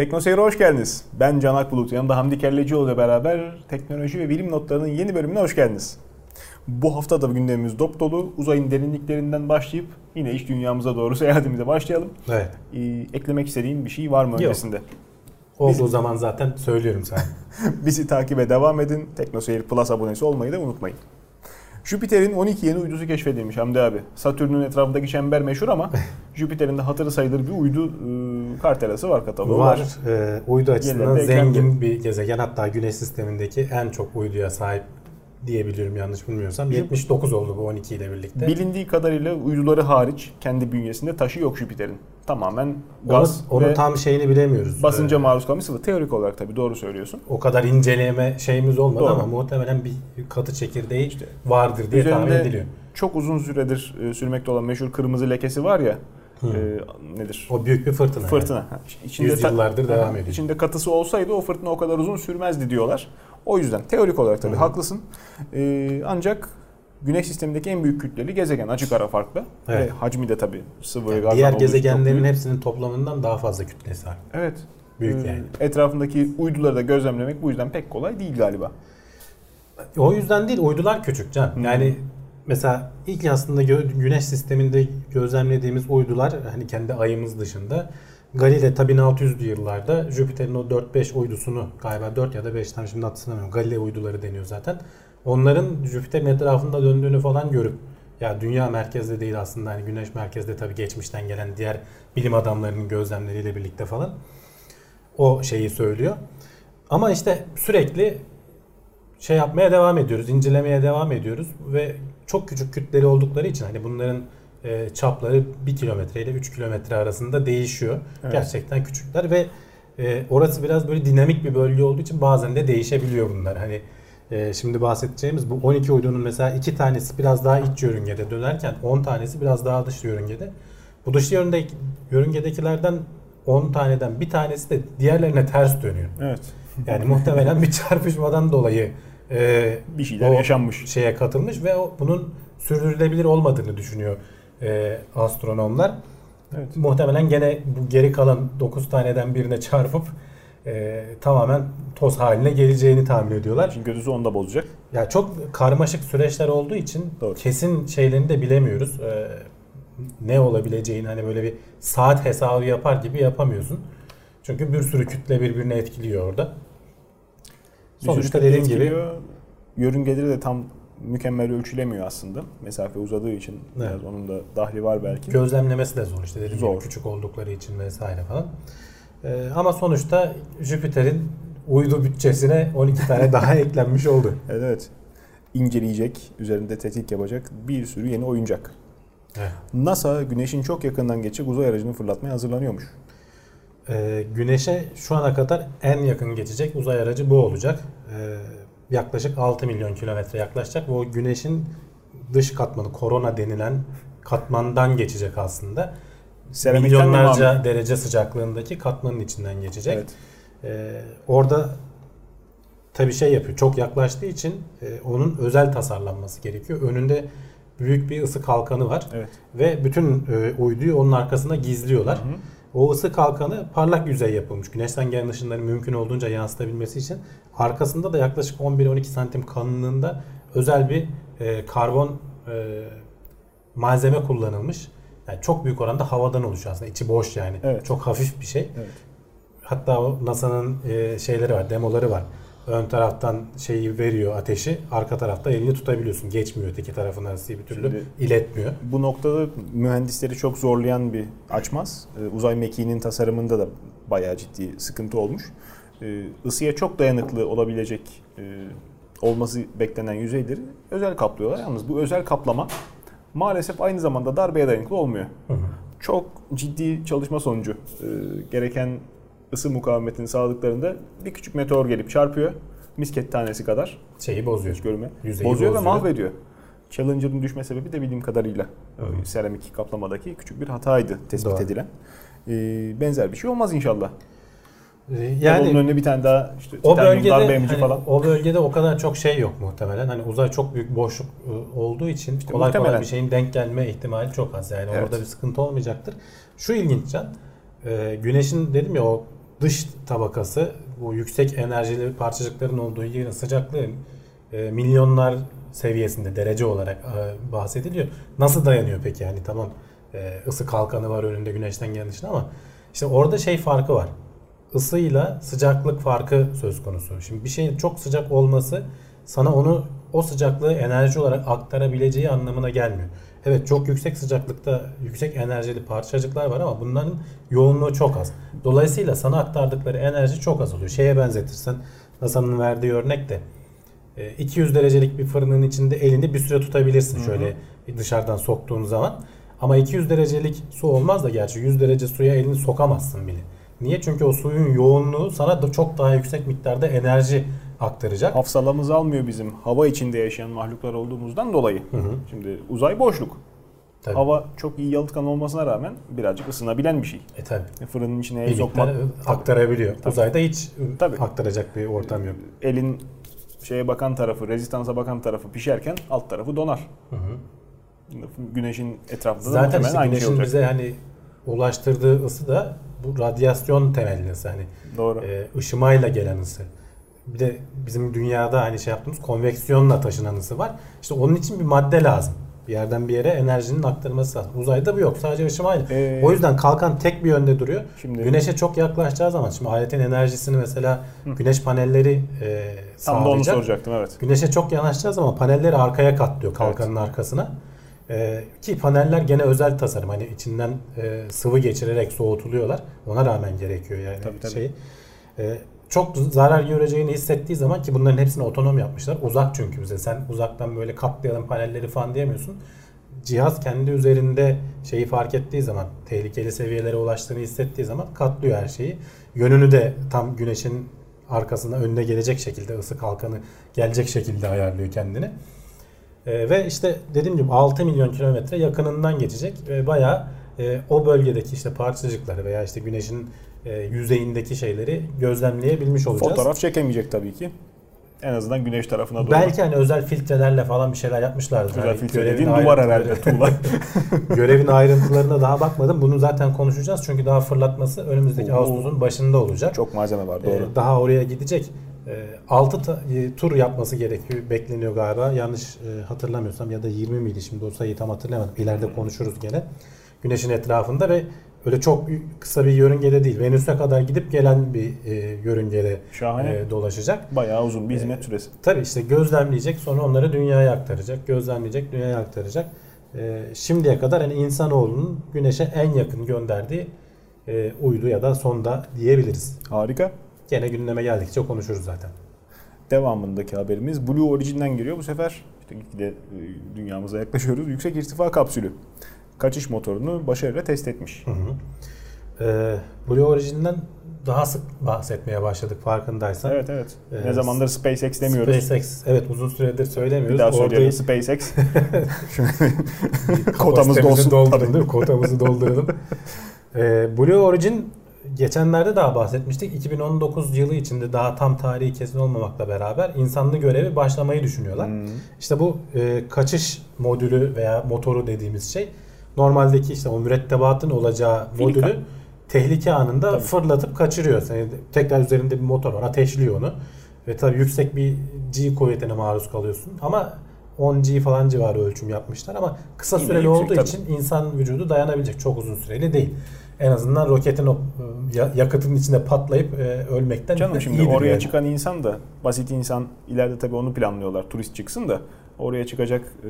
Teknoseyir'e hoş geldiniz. Ben Can Akbulut. Yanımda Hamdi Kellecioğlu ile beraber teknoloji ve bilim notlarının yeni bölümüne hoş geldiniz. Bu hafta da gündemimiz dop dolu. Uzayın derinliklerinden başlayıp yine iş dünyamıza doğru seyahatimize başlayalım. Evet. Ee, eklemek istediğim bir şey var mı Yok. öncesinde? Olduğu Bizim- zaman zaten söylüyorum sana. Bizi takibe devam edin. Teknoseyir Plus abonesi olmayı da unutmayın. Jüpiter'in 12 yeni uydusu keşfedilmiş Hamdi abi. Satürn'ün etrafındaki çember meşhur ama Jüpiter'in de hatırı sayılır bir uydu e, kartelası var kataloğu. var. Ee, uydu açısından zengin eklendi. bir gezegen. Hatta Güneş sistemindeki en çok uyduya sahip diyebiliyorum yanlış bilmiyorsam. 79 oldu bu 12 ile birlikte. Bilindiği kadarıyla uyduları hariç kendi bünyesinde taşı yok Jüpiter'in. Tamamen onu, gaz onu ve tam şeyini bilemiyoruz. basınca Ee, maruz kalmış sıvı. Teorik olarak tabii doğru söylüyorsun. o kadar inceleme şeyimiz olmadı Doğru. ama muhtemelen bir katı çekirdeği İşte vardır diye tahmin ediliyor. çok uzun süredir e, sürmekte olan meşhur kırmızı lekesi var ya. Hı. e, nedir? O büyük bir fırtına. Fırtına. Ha, içinde ta- Yüzyıllardır devam ediyor. İçinde katısı olsaydı o fırtına o kadar uzun sürmezdi diyorlar. O yüzden teorik olarak tabii Hı haklısın. Ee, ancak Güneş sistemindeki en büyük kütleli gezegen açık ara farklı Evet. ve hacmi de tabii sıvı Yani diğer gezegenlerin hepsinin toplamından daha fazla kütlesi var. Evet. Büyük Ee, yani. Etrafındaki uyduları da gözlemlemek bu yüzden pek kolay değil galiba. O yüzden değil uydular küçük can. Yani mesela ilk aslında güneş sisteminde gözlemlediğimiz uydular hani kendi ayımız dışında Galile tabi 1600'lü yıllarda Jüpiter'in o 4-5 uydusunu galiba 4 ya da 5 tane şimdi hatırlamıyorum. Galile uyduları deniyor zaten. Onların Jüpiter'in etrafında döndüğünü falan görüp ya dünya merkezde değil aslında hani güneş merkezde tabi geçmişten gelen diğer bilim adamlarının gözlemleriyle birlikte falan o şeyi söylüyor. Ama işte sürekli şey yapmaya devam ediyoruz, incelemeye devam ediyoruz ve çok küçük kütleri oldukları için hani bunların e, çapları 1 kilometre ile 3 kilometre arasında değişiyor. Evet. Gerçekten küçükler ve e, orası biraz böyle dinamik bir bölge olduğu için bazen de değişebiliyor bunlar. Hani e, şimdi bahsedeceğimiz bu 12 uydunun mesela iki tanesi biraz daha iç yörüngede dönerken 10 tanesi biraz daha dış yörüngede. Bu dış yörünge, yörüngedekilerden 10 taneden bir tanesi de diğerlerine ters dönüyor. Evet. Yani muhtemelen bir çarpışmadan dolayı e, Bir şeyler yaşanmış. şeye katılmış ve o, bunun sürdürülebilir olmadığını düşünüyor e, astronomlar. Evet. Muhtemelen gene bu geri kalan 9 taneden birine çarpıp e, tamamen toz haline geleceğini tahmin ediyorlar. İşin kötüsü onu da bozacak. Ya çok karmaşık süreçler olduğu için Doğru. kesin şeylerini de bilemiyoruz. E, ne olabileceğini hani böyle bir saat hesabı yapar gibi yapamıyorsun. Çünkü bir sürü kütle birbirine etkiliyor orada. Sonuçta dediğim gibi. Yörüngeleri de tam mükemmel ölçülemiyor aslında. Mesafe uzadığı için Evet. biraz onun da dahli var belki. gözlemlemesi de zor işte dediğim Zor. gibi küçük oldukları için vesaire falan. Ee, ama sonuçta Jüpiter'in uydu bütçesine 12 tane daha eklenmiş oldu. Evet, evet. İnceleyecek, üzerinde tetkik yapacak bir sürü yeni oyuncak. Evet. NASA Güneş'in çok yakından geçecek uzay aracını fırlatmaya hazırlanıyormuş. Ee, Güneş'e şu ana kadar en yakın geçecek uzay aracı bu olacak. Ee, yaklaşık 6 milyon kilometre yaklaşacak ve o Güneş'in dış katmanı korona denilen katmandan geçecek aslında. Seramikten mi Milyonlarca mamul? derece sıcaklığındaki katmanın içinden geçecek. Evet. Ee, orada tabi şey yapıyor. Çok yaklaştığı için e, onun özel tasarlanması gerekiyor. Önünde büyük bir ısı kalkanı var Evet. ve bütün e, uyduyu onun arkasına gizliyorlar. Hı hı. O ısı kalkanı parlak yüzey yapılmış. Güneşten gelen ışınların mümkün olduğunca yansıtabilmesi için. Arkasında da yaklaşık 11-12 santim kalınlığında özel bir e, karbon e, malzeme kullanılmış. Yani çok büyük oranda havadan oluşuyor aslında. İçi boş yani. Evet. Çok hafif bir şey. Evet. Hatta o NASA'nın e, şeyleri var, demoları var. Ön taraftan şeyi veriyor ateşi, arka tarafta elini tutabiliyorsun. Geçmiyor öteki tarafına bir türlü Şimdi- iletmiyor. Bu noktada mühendisleri çok zorlayan bir açmaz. Ee, Uzay mekiğinin tasarımında da bayağı ciddi sıkıntı olmuş. Ee, Isıya çok dayanıklı olabilecek e, olması beklenen yüzeyleri özel kaplıyorlar. Yalnız bu özel kaplama maalesef aynı zamanda darbeye dayanıklı olmuyor. Çok ciddi çalışma sonucu e, gereken ısı mukavemetini sağladıklarında bir küçük meteor gelip çarpıyor. Misket tanesi kadar Şeyi bozuyor. hiç görme. Yüzeyi Bozuyor ve bozuyor. mahvediyor. Challenger'ın düşme sebebi de bildiğim kadarıyla e, seramik kaplamadaki küçük bir hataydı tespit Doğru. edilen. E, benzer bir şey olmaz inşallah. Ee, Yani onun önüne bir tane daha işte o bölgede hani falan. o bölgede o kadar çok şey yok muhtemelen. Hani uzay çok büyük boşluk e, olduğu için kolay kolay muhtemelen. bir şeyin denk gelme ihtimali çok az. Yani Evet. orada bir sıkıntı olmayacaktır. Şu ilginç can. e, güneşin dedim ya o dış tabakası bu yüksek enerjili parçacıkların olduğu yerin sıcaklığı e, milyonlar seviyesinde derece olarak e, bahsediliyor. Nasıl dayanıyor peki? Yani tamam e, ısı kalkanı var önünde güneşten gelen ışın ama işte orada şey farkı var. Isıyla sıcaklık farkı söz konusu. Şimdi bir şeyin çok sıcak olması sana onu o sıcaklığı enerji olarak aktarabileceği anlamına gelmiyor. Evet çok yüksek sıcaklıkta yüksek enerjili parçacıklar var ama bunların yoğunluğu çok az. Dolayısıyla sana aktardıkları enerji çok az oluyor. Şeye benzetirsen NASA'nın verdiği örnek de 200 e, derecelik bir fırının içinde elini bir süre tutabilirsin şöyle Hı-hı. dışarıdan soktuğun zaman. Ama 200 derecelik su olmaz da gerçi 100 derece suya elini sokamazsın bile. Niye? Çünkü o suyun yoğunluğu sana da çok daha yüksek miktarda enerji aktaracak. Hafsalamız almıyor bizim hava içinde yaşayan mahluklar olduğumuzdan dolayı. Hı hı. Şimdi uzay boşluk. Tabii. Hava çok iyi yalıtkan olmasına rağmen birazcık ısınabilen bir şey. E tabi. E, fırının içine el sokmak aktarabiliyor. Tabii. Uzayda hiç tabii. aktaracak bir ortam yok. Elin şeye bakan tarafı, rezistansa bakan tarafı pişerken alt tarafı donar. Hı hı. Güneşin etrafında Zaten da işte aynı güneşin şey bize hani ulaştırdığı ısı da bu radyasyon temelli ısı. Hani Doğru. E, ışımayla gelen ısı. Bir de bizim dünyada hani şey yaptığımız konveksiyonla taşınan ısı var. İşte onun için bir madde lazım. Bir yerden bir yere enerjinin aktarılması lazım. Uzayda bu yok. Sadece ışımayla. Ee, o yüzden kalkan tek bir yönde duruyor. Şimdi, Güneşe çok yaklaşacağı zaman şimdi aletin enerjisini mesela hı. güneş panelleri e, Tam da onu soracaktım evet. Güneşe çok yanaşacağı zaman panelleri arkaya katlıyor kalkanın evet. arkasına. Ee, ki paneller gene özel tasarım. Hani içinden e, sıvı geçirerek soğutuluyorlar. Ona rağmen gerekiyor yani tabii, tabii. şey. E, çok zarar göreceğini hissettiği zaman ki bunların hepsini otonom yapmışlar. Uzak çünkü bize. Sen uzaktan böyle kaplayalım panelleri falan diyemiyorsun. Cihaz kendi üzerinde şeyi fark ettiği zaman, tehlikeli seviyelere ulaştığını hissettiği zaman katlıyor her şeyi. Yönünü de tam güneşin arkasına önüne gelecek şekilde ısı kalkanı gelecek şekilde ayarlıyor kendini. E, ve işte dediğim gibi 6 milyon kilometre yakınından geçecek ve bayağı e, o bölgedeki işte parçacıkları veya işte güneşin e, yüzeyindeki şeyleri gözlemleyebilmiş olacağız. Fotoğraf çekemeyecek tabii ki. En azından güneş tarafına doğru. Belki hani özel filtrelerle falan bir şeyler yapmışlardır. Özel yani filtre dediğin duvar herhalde tuğla. görevin ayrıntılarına daha bakmadım. Bunu zaten konuşacağız. Çünkü daha fırlatması önümüzdeki Oo. Ağustos'un başında olacak. Çok malzeme var doğru. Ee, daha oraya gidecek. 6 e, tur yapması gerekiyor, bekleniyor galiba. Yanlış e, hatırlamıyorsam ya da 20 miydi şimdi o sayıyı tam hatırlamadım. İleride konuşuruz gene. Güneşin etrafında ve öyle çok kısa bir yörüngede değil. Venüs'e kadar gidip gelen bir e, yörüngede Şahane. E, dolaşacak. Bayağı uzun bir hizmet süresi. tabii işte gözlemleyecek sonra onları dünyaya aktaracak. Gözlemleyecek, dünyaya aktaracak. E, şimdiye kadar hani insanoğlunun güneşe en yakın gönderdiği e, uydu ya da sonda diyebiliriz. Harika. Gene gündeme geldikçe konuşuruz zaten. Devamındaki haberimiz Blue Origin'den geliyor. Bu sefer işte de e, dünyamıza yaklaşıyoruz. Yüksek irtifa kapsülü kaçış motorunu başarıyla test etmiş. Hı hı. Ee, Blue Origin'den daha sık bahsetmeye başladık farkındaysan. Evet evet. Ee, ne zamandır SpaceX demiyoruz. SpaceX evet uzun süredir söylemiyoruz. Bir daha söyleyelim SpaceX. Kotamız dolsun. Dolduralım, Kotamızı dolduralım. ee, Blue Origin geçenlerde daha bahsetmiştik. 2019 yılı içinde daha tam tarihi kesin olmamakla beraber insanlı görevi başlamayı düşünüyorlar. Hmm. İşte bu e, kaçış modülü veya motoru dediğimiz şey normaldeki işte o mürettebatın olacağı Filika. modülü tehlike anında tabii. fırlatıp kaçırıyor. Yani tekrar üzerinde bir motor var ateşliyor onu. Ve tabii yüksek bir G kuvvetine maruz kalıyorsun. Ama 10 G falan civarı ölçüm yapmışlar ama kısa Yine süreli yüksek, olduğu tabii. için insan vücudu dayanabilecek. Çok uzun süreli değil en azından roketin o yakıtın içinde patlayıp e, ölmekten Canım şimdi oraya yani. çıkan insan da basit insan ileride tabii onu planlıyorlar turist çıksın da oraya çıkacak e,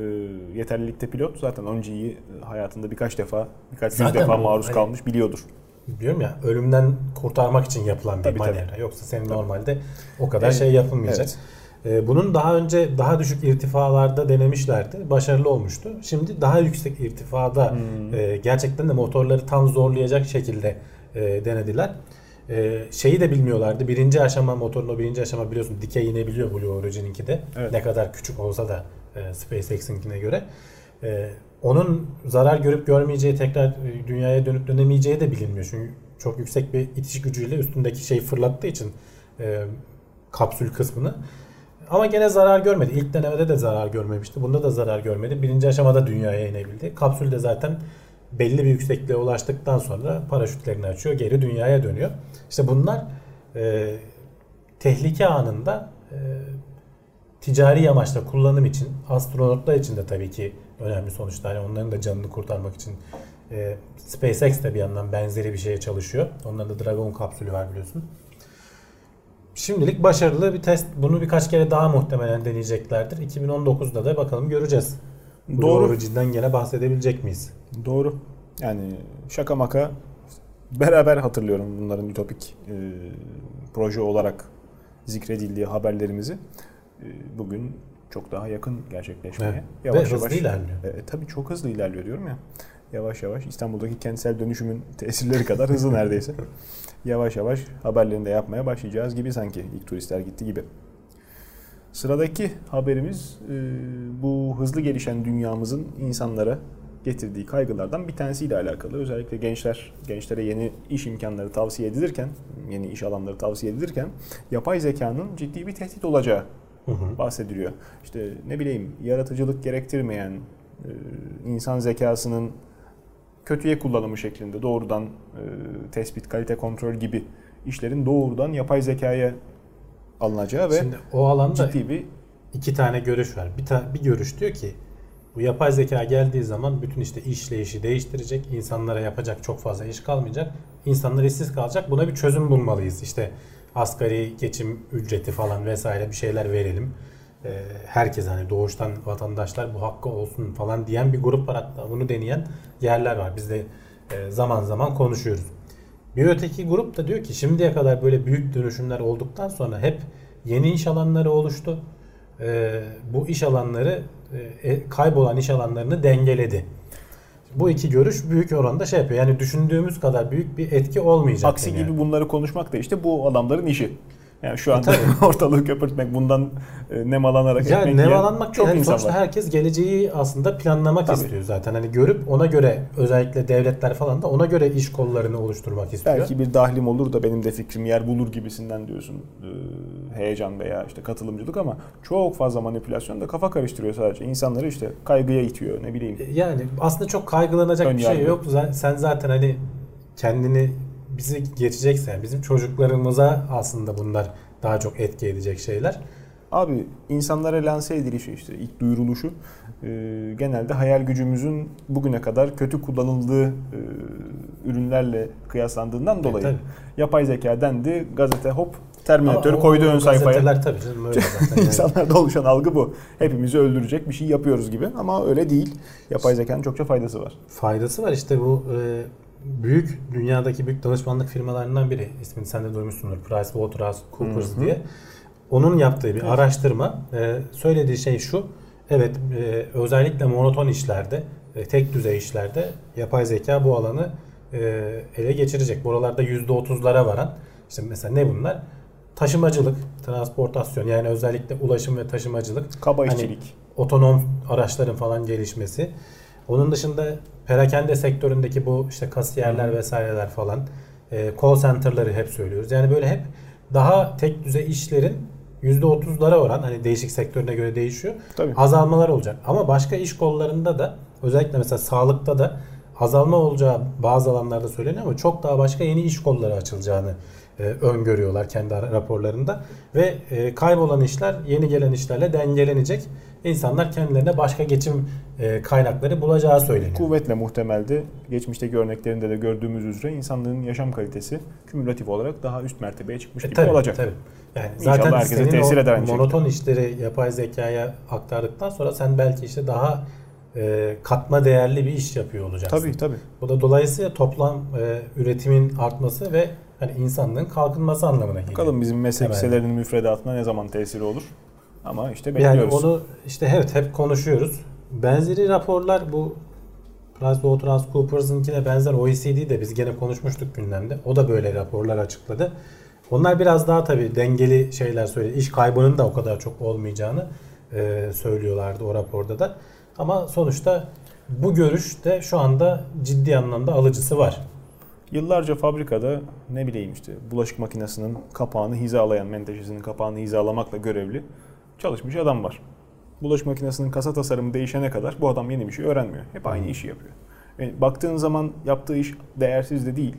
yeterlilikte pilot zaten önceyi hayatında birkaç defa birkaç yüz defa maruz hani, kalmış biliyordur. Biliyorum ya ölümden kurtarmak için yapılan bir tabii, manevra. Tabii. Yoksa senin tabii. normalde o kadar evet. şey yapılmayacak. Evet. Ee, bunun daha önce daha düşük irtifalarda denemişlerdi. Başarılı olmuştu. Şimdi daha yüksek irtifada hmm. E, gerçekten de motorları tam zorlayacak şekilde e, denediler. E, şeyi de bilmiyorlardı. Birinci aşama motorun o birinci aşama biliyorsun dikey inebiliyor Blue Origin'inki de. Evet. Ne kadar küçük olsa da SpaceX'inkine göre. Onun zarar görüp görmeyeceği tekrar dünyaya dönüp dönemeyeceği de bilinmiyor. Çünkü çok yüksek bir itiş gücüyle üstündeki şeyi fırlattığı için kapsül kısmını ama gene zarar görmedi. İlk denemede de zarar görmemişti. Bunda da zarar görmedi. Birinci aşamada dünyaya inebildi. Kapsül de zaten belli bir yüksekliğe ulaştıktan sonra paraşütlerini açıyor, geri dünyaya dönüyor. İşte bunlar e, tehlike anında e, ticari amaçla kullanım için, astronotlar için de tabii ki önemli sonuçlar. Yani onların da canını kurtarmak için e, SpaceX de bir yandan benzeri bir şeye çalışıyor. Onların da Dragon kapsülü var biliyorsun. Şimdilik başarılı bir test. Bunu birkaç kere daha muhtemelen deneyeceklerdir. 2019'da da bakalım göreceğiz. Doğru. doğru cidden gene bahsedebilecek miyiz? Doğru. Yani şaka maka beraber hatırlıyorum bunların ütopik e, proje olarak zikredildiği haberlerimizi. E, bugün çok daha yakın gerçekleşmeye. Evet. Ve hızlı ilerliyor. E, tabii çok hızlı ilerliyor diyorum ya. Yavaş yavaş İstanbul'daki kentsel dönüşümün tesirleri kadar hızlı neredeyse. Yavaş yavaş haberlerini de yapmaya başlayacağız gibi sanki ilk turistler gitti gibi. Sıradaki haberimiz e, bu hızlı gelişen dünyamızın insanlara getirdiği kaygılardan bir tanesiyle alakalı. Özellikle gençler, gençlere yeni iş imkanları tavsiye edilirken, yeni iş alanları tavsiye edilirken yapay zekanın ciddi bir tehdit olacağı Hı hı. bahsediliyor. İşte ne bileyim yaratıcılık gerektirmeyen e, insan zekasının kötüye kullanımı şeklinde doğrudan e, tespit, kalite kontrol gibi işlerin doğrudan yapay zekaya alınacağı ve Şimdi o alanda ciddi bir iki tane görüş var. Bir, ta- bir görüş diyor ki bu yapay zeka geldiği zaman bütün işte işleyişi değiştirecek. insanlara yapacak çok fazla iş kalmayacak. İnsanlar işsiz kalacak. Buna bir çözüm bulmalıyız. İşte asgari geçim ücreti falan vesaire bir şeyler verelim. Ee, herkes hani doğuştan vatandaşlar bu hakkı olsun falan diyen bir grup var hatta bunu deneyen yerler var. Biz de e, zaman zaman konuşuyoruz. Bir öteki grup da diyor ki şimdiye kadar böyle büyük dönüşümler olduktan sonra hep yeni iş alanları oluştu. Ee, bu iş alanları e, e, kaybolan iş alanlarını dengeledi. Bu iki görüş büyük oranda şey yapıyor. Yani düşündüğümüz kadar büyük bir etki olmayacak. aksi yani. gibi bunları konuşmak da işte bu adamların işi. Yani şu E, anda tabii. ortalığı köpürtmek, bundan e, nemalanarak Ya yiyen nemalanmak çok yani sonuçta var. herkes geleceği aslında planlamak Tabii. istiyor zaten. Hani görüp ona göre özellikle devletler falan da ona göre iş kollarını oluşturmak istiyor. Belki bir dahlim olur da benim de fikrim yer bulur gibisinden diyorsun. Ee, heyecan veya işte katılımcılık ama çok fazla manipülasyon da kafa karıştırıyor sadece. İnsanları işte kaygıya itiyor ne bileyim. Yani aslında çok kaygılanacak Ön bir şey yok. Sen zaten hani kendini bizi geçecekse bizim çocuklarımıza aslında bunlar daha çok etki edecek şeyler. Abi insanlara lanse edilişi işte ilk duyuruluşu e, genelde hayal gücümüzün bugüne kadar kötü kullanıldığı e, ürünlerle kıyaslandığından dolayı. tabii. Yapay zeka dendi gazete hop o- koydu ön sayfaya. Gazeteler tabii canım öyle zaten. Yani. İnsanlarda oluşan algı bu. Hepimizi öldürecek bir şey yapıyoruz gibi ama öyle değil. Yapay zekanın çokça faydası var. faydası var. İşte bu e, büyük dünyadaki büyük danışmanlık firmalarından biri. İsmini sen de duymuşsundur. PricewaterhouseCoopers Hı hı. diye. Onun yaptığı bir araştırma. E, söylediği şey şu. Evet e, özellikle monoton işlerde, e, tek düzey işlerde yapay zeka bu alanı e, ele geçirecek. Buralarda %30'lara varan. İşte mesela ne bunlar? Taşımacılık, transportasyon yani özellikle ulaşım ve taşımacılık. Kaba Hani işçilik. otonom araçların falan gelişmesi. Onun dışında perakende sektöründeki bu işte kasiyerler vesaireler falan, e, call center'ları hep söylüyoruz. Yani böyle hep daha tek düzey işlerin %30'lara oran hani değişik sektörüne göre değişiyor. Tabii. Azalmalar olacak. Ama başka iş kollarında da özellikle mesela sağlıkta da azalma olacağı bazı alanlarda söyleniyor ama çok daha başka yeni iş kolları açılacağını e, öngörüyorlar kendi raporlarında ve e, kaybolan işler yeni gelen işlerle dengelenecek. İnsanlar kendilerine başka geçim kaynakları bulacağı söyleniyor. Kuvvetle muhtemeldi. Geçmişteki örneklerinde de gördüğümüz üzere insanlığın yaşam kalitesi kümülatif olarak daha üst mertebeye çıkmış E, gibi tabii, olacak. tabii. Yani İnşallah zaten herkese senin tesir aynı monoton işleri yapay zekaya aktardıktan sonra sen belki işte daha e, katma değerli bir iş yapıyor olacaksın. Tabii tabii. Bu da dolayısıyla toplam e, üretimin artması ve hani insanlığın kalkınması anlamına geliyor. Bakalım bizim meslek liselerinin müfredatına ne zaman tesiri olur. Ama işte Yani bekliyoruz. onu işte evet hep konuşuyoruz. Benzeri raporlar bu PricewaterhouseCoopers'ınkine benzer OECD de biz gene konuşmuştuk gündemde. O da böyle raporlar açıkladı. Onlar biraz daha tabii dengeli şeyler söyledi. İş kaybının da o kadar çok olmayacağını e, söylüyorlardı o raporda da. Ama sonuçta bu görüşte şu anda ciddi anlamda alıcısı var. Yıllarca fabrikada ne bileyim işte bulaşık makinesinin kapağını hizalayan, menteşesinin kapağını hizalamakla görevli çalışmış adam var. Bulaşık makinesinin kasa tasarımı değişene kadar bu adam yeni bir şey öğrenmiyor. Hep aynı işi yapıyor. Yani baktığın zaman yaptığı iş değersiz de değil.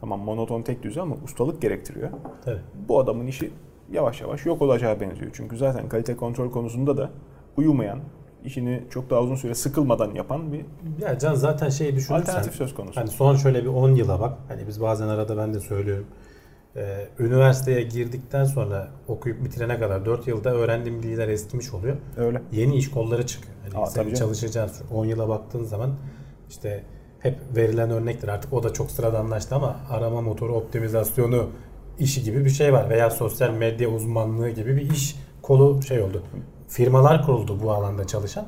Tamam monoton tek düze ama ustalık gerektiriyor. Tabii. Bu adamın işi yavaş yavaş yok olacağı benziyor. Çünkü zaten kalite kontrol konusunda da uyumayan, işini çok daha uzun süre sıkılmadan yapan bir Ya Can zaten şeyi düşünürsen alternatif söz konusu. Hani son şöyle bir 10 yıla bak. Hani biz bazen arada ben de söylüyorum. Ee, üniversiteye girdikten sonra okuyup bitirene kadar 4 yılda öğrendiğim bilgiler eskimiş oluyor. Öyle. Yeni iş kolları çıkıyor. Hani Aa, tabii çalışacağın 10 yıla baktığın zaman işte hep verilen örnektir. Artık o da çok sıradanlaştı ama arama motoru optimizasyonu işi gibi bir şey var veya sosyal medya uzmanlığı gibi bir iş kolu şey oldu. Firmalar kuruldu bu alanda çalışan.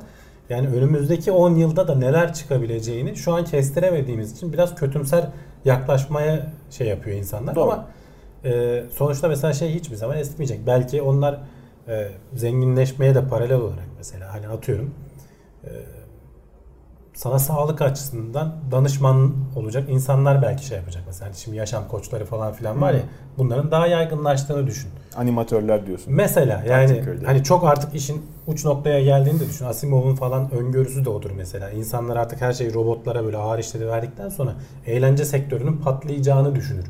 Yani önümüzdeki 10 yılda da neler çıkabileceğini şu an kestiremediğimiz için biraz kötümser yaklaşmaya şey yapıyor insanlar Doğru. ama e, sonuçta mesela şey hiçbir zaman eskimeyecek. Belki onlar e, zenginleşmeye de paralel olarak mesela hani atıyorum e, sana sağlık açısından danışman olacak insanlar belki şey yapacak. Mesela hani şimdi yaşam koçları falan filan var ya bunların daha yaygınlaştığını düşün. Animatörler diyorsun. Mesela yani hani çok artık işin uç noktaya geldiğini de düşün. Asimov'un falan öngörüsü de odur mesela. İnsanlar artık her şeyi robotlara böyle ağır işleri verdikten sonra eğlence sektörünün patlayacağını düşünür.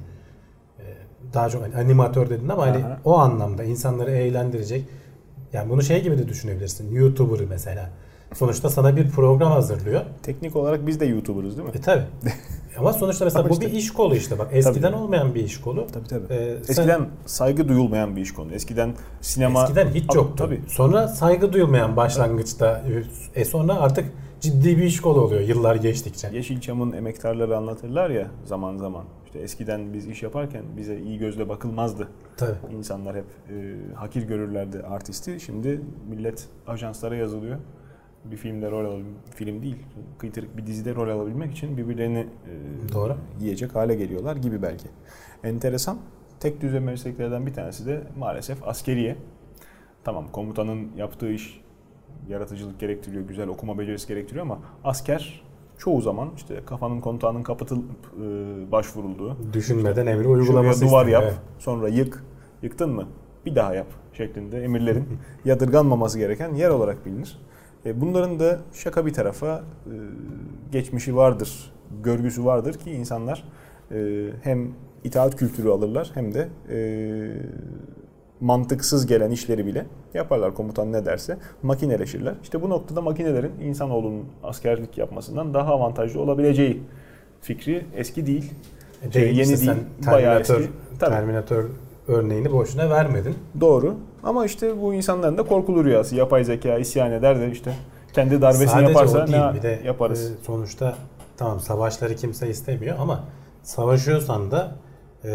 Daha çok hani animatör dedin ama hani Aha. o anlamda insanları eğlendirecek. Yani bunu şey gibi de düşünebilirsin. YouTuber mesela. Sonuçta sana bir program hazırlıyor. Teknik olarak biz de YouTuber'ız değil mi? E tabi. Ama sonuçta mesela Ama bu işte- bir iş kolu işte bak. Eskiden Tabii. olmayan bir iş kolu. Tabii tabii. Ee, sen- Eskiden saygı duyulmayan bir iş konu. Eskiden sinema... Eskiden hiç yoktu. Tabii. Sonra saygı duyulmayan başlangıçta e sonra artık ciddi bir iş kolu oluyor yıllar geçtikçe. Yeşilçam'ın emektarları anlatırlar ya zaman zaman. İşte eskiden biz iş yaparken bize iyi gözle bakılmazdı. Tabii. İnsanlar hep e, hakir görürlerdi artisti. Şimdi millet ajanslara yazılıyor. Bir filmde rol alabilmek, film değil, kıytırık bir dizide rol alabilmek için birbirlerini e, Doğru. yiyecek hale geliyorlar gibi belki. Enteresan. Tek düze mesleklerden bir tanesi de maalesef askeriye. Tamam komutanın yaptığı iş yaratıcılık gerektiriyor, güzel okuma becerisi gerektiriyor ama asker çoğu zaman işte kafanın kontağının kapatılıp e, başvurulduğu, Düşünmeden emri Şuraya uygulaması duvar istiyor, yap, evet. sonra yık. Yıktın mı? Bir daha yap şeklinde emirlerin yadırganmaması gereken yer olarak bilinir. E, bunların da şaka bir tarafa e, geçmişi vardır, görgüsü vardır ki insanlar e, hem itaat kültürü alırlar hem de e, mantıksız gelen işleri bile yaparlar komutan ne derse makineleşirler. İşte bu noktada makinelerin insanoğlunun askerlik yapmasından daha avantajlı olabileceği fikri eski değil. E, Şey, değil yeni işte değil, bayağı Terminator, eski. Tabii. Terminator örneğini boşuna vermedin. Doğru. Ama işte bu insanların da korkulu rüyası. Yapay zeka isyan eder de işte kendi darbesini Sadece yaparsa değil ne bir de yaparız? e, sonuçta tamam savaşları kimse istemiyor ama savaşıyorsan da e,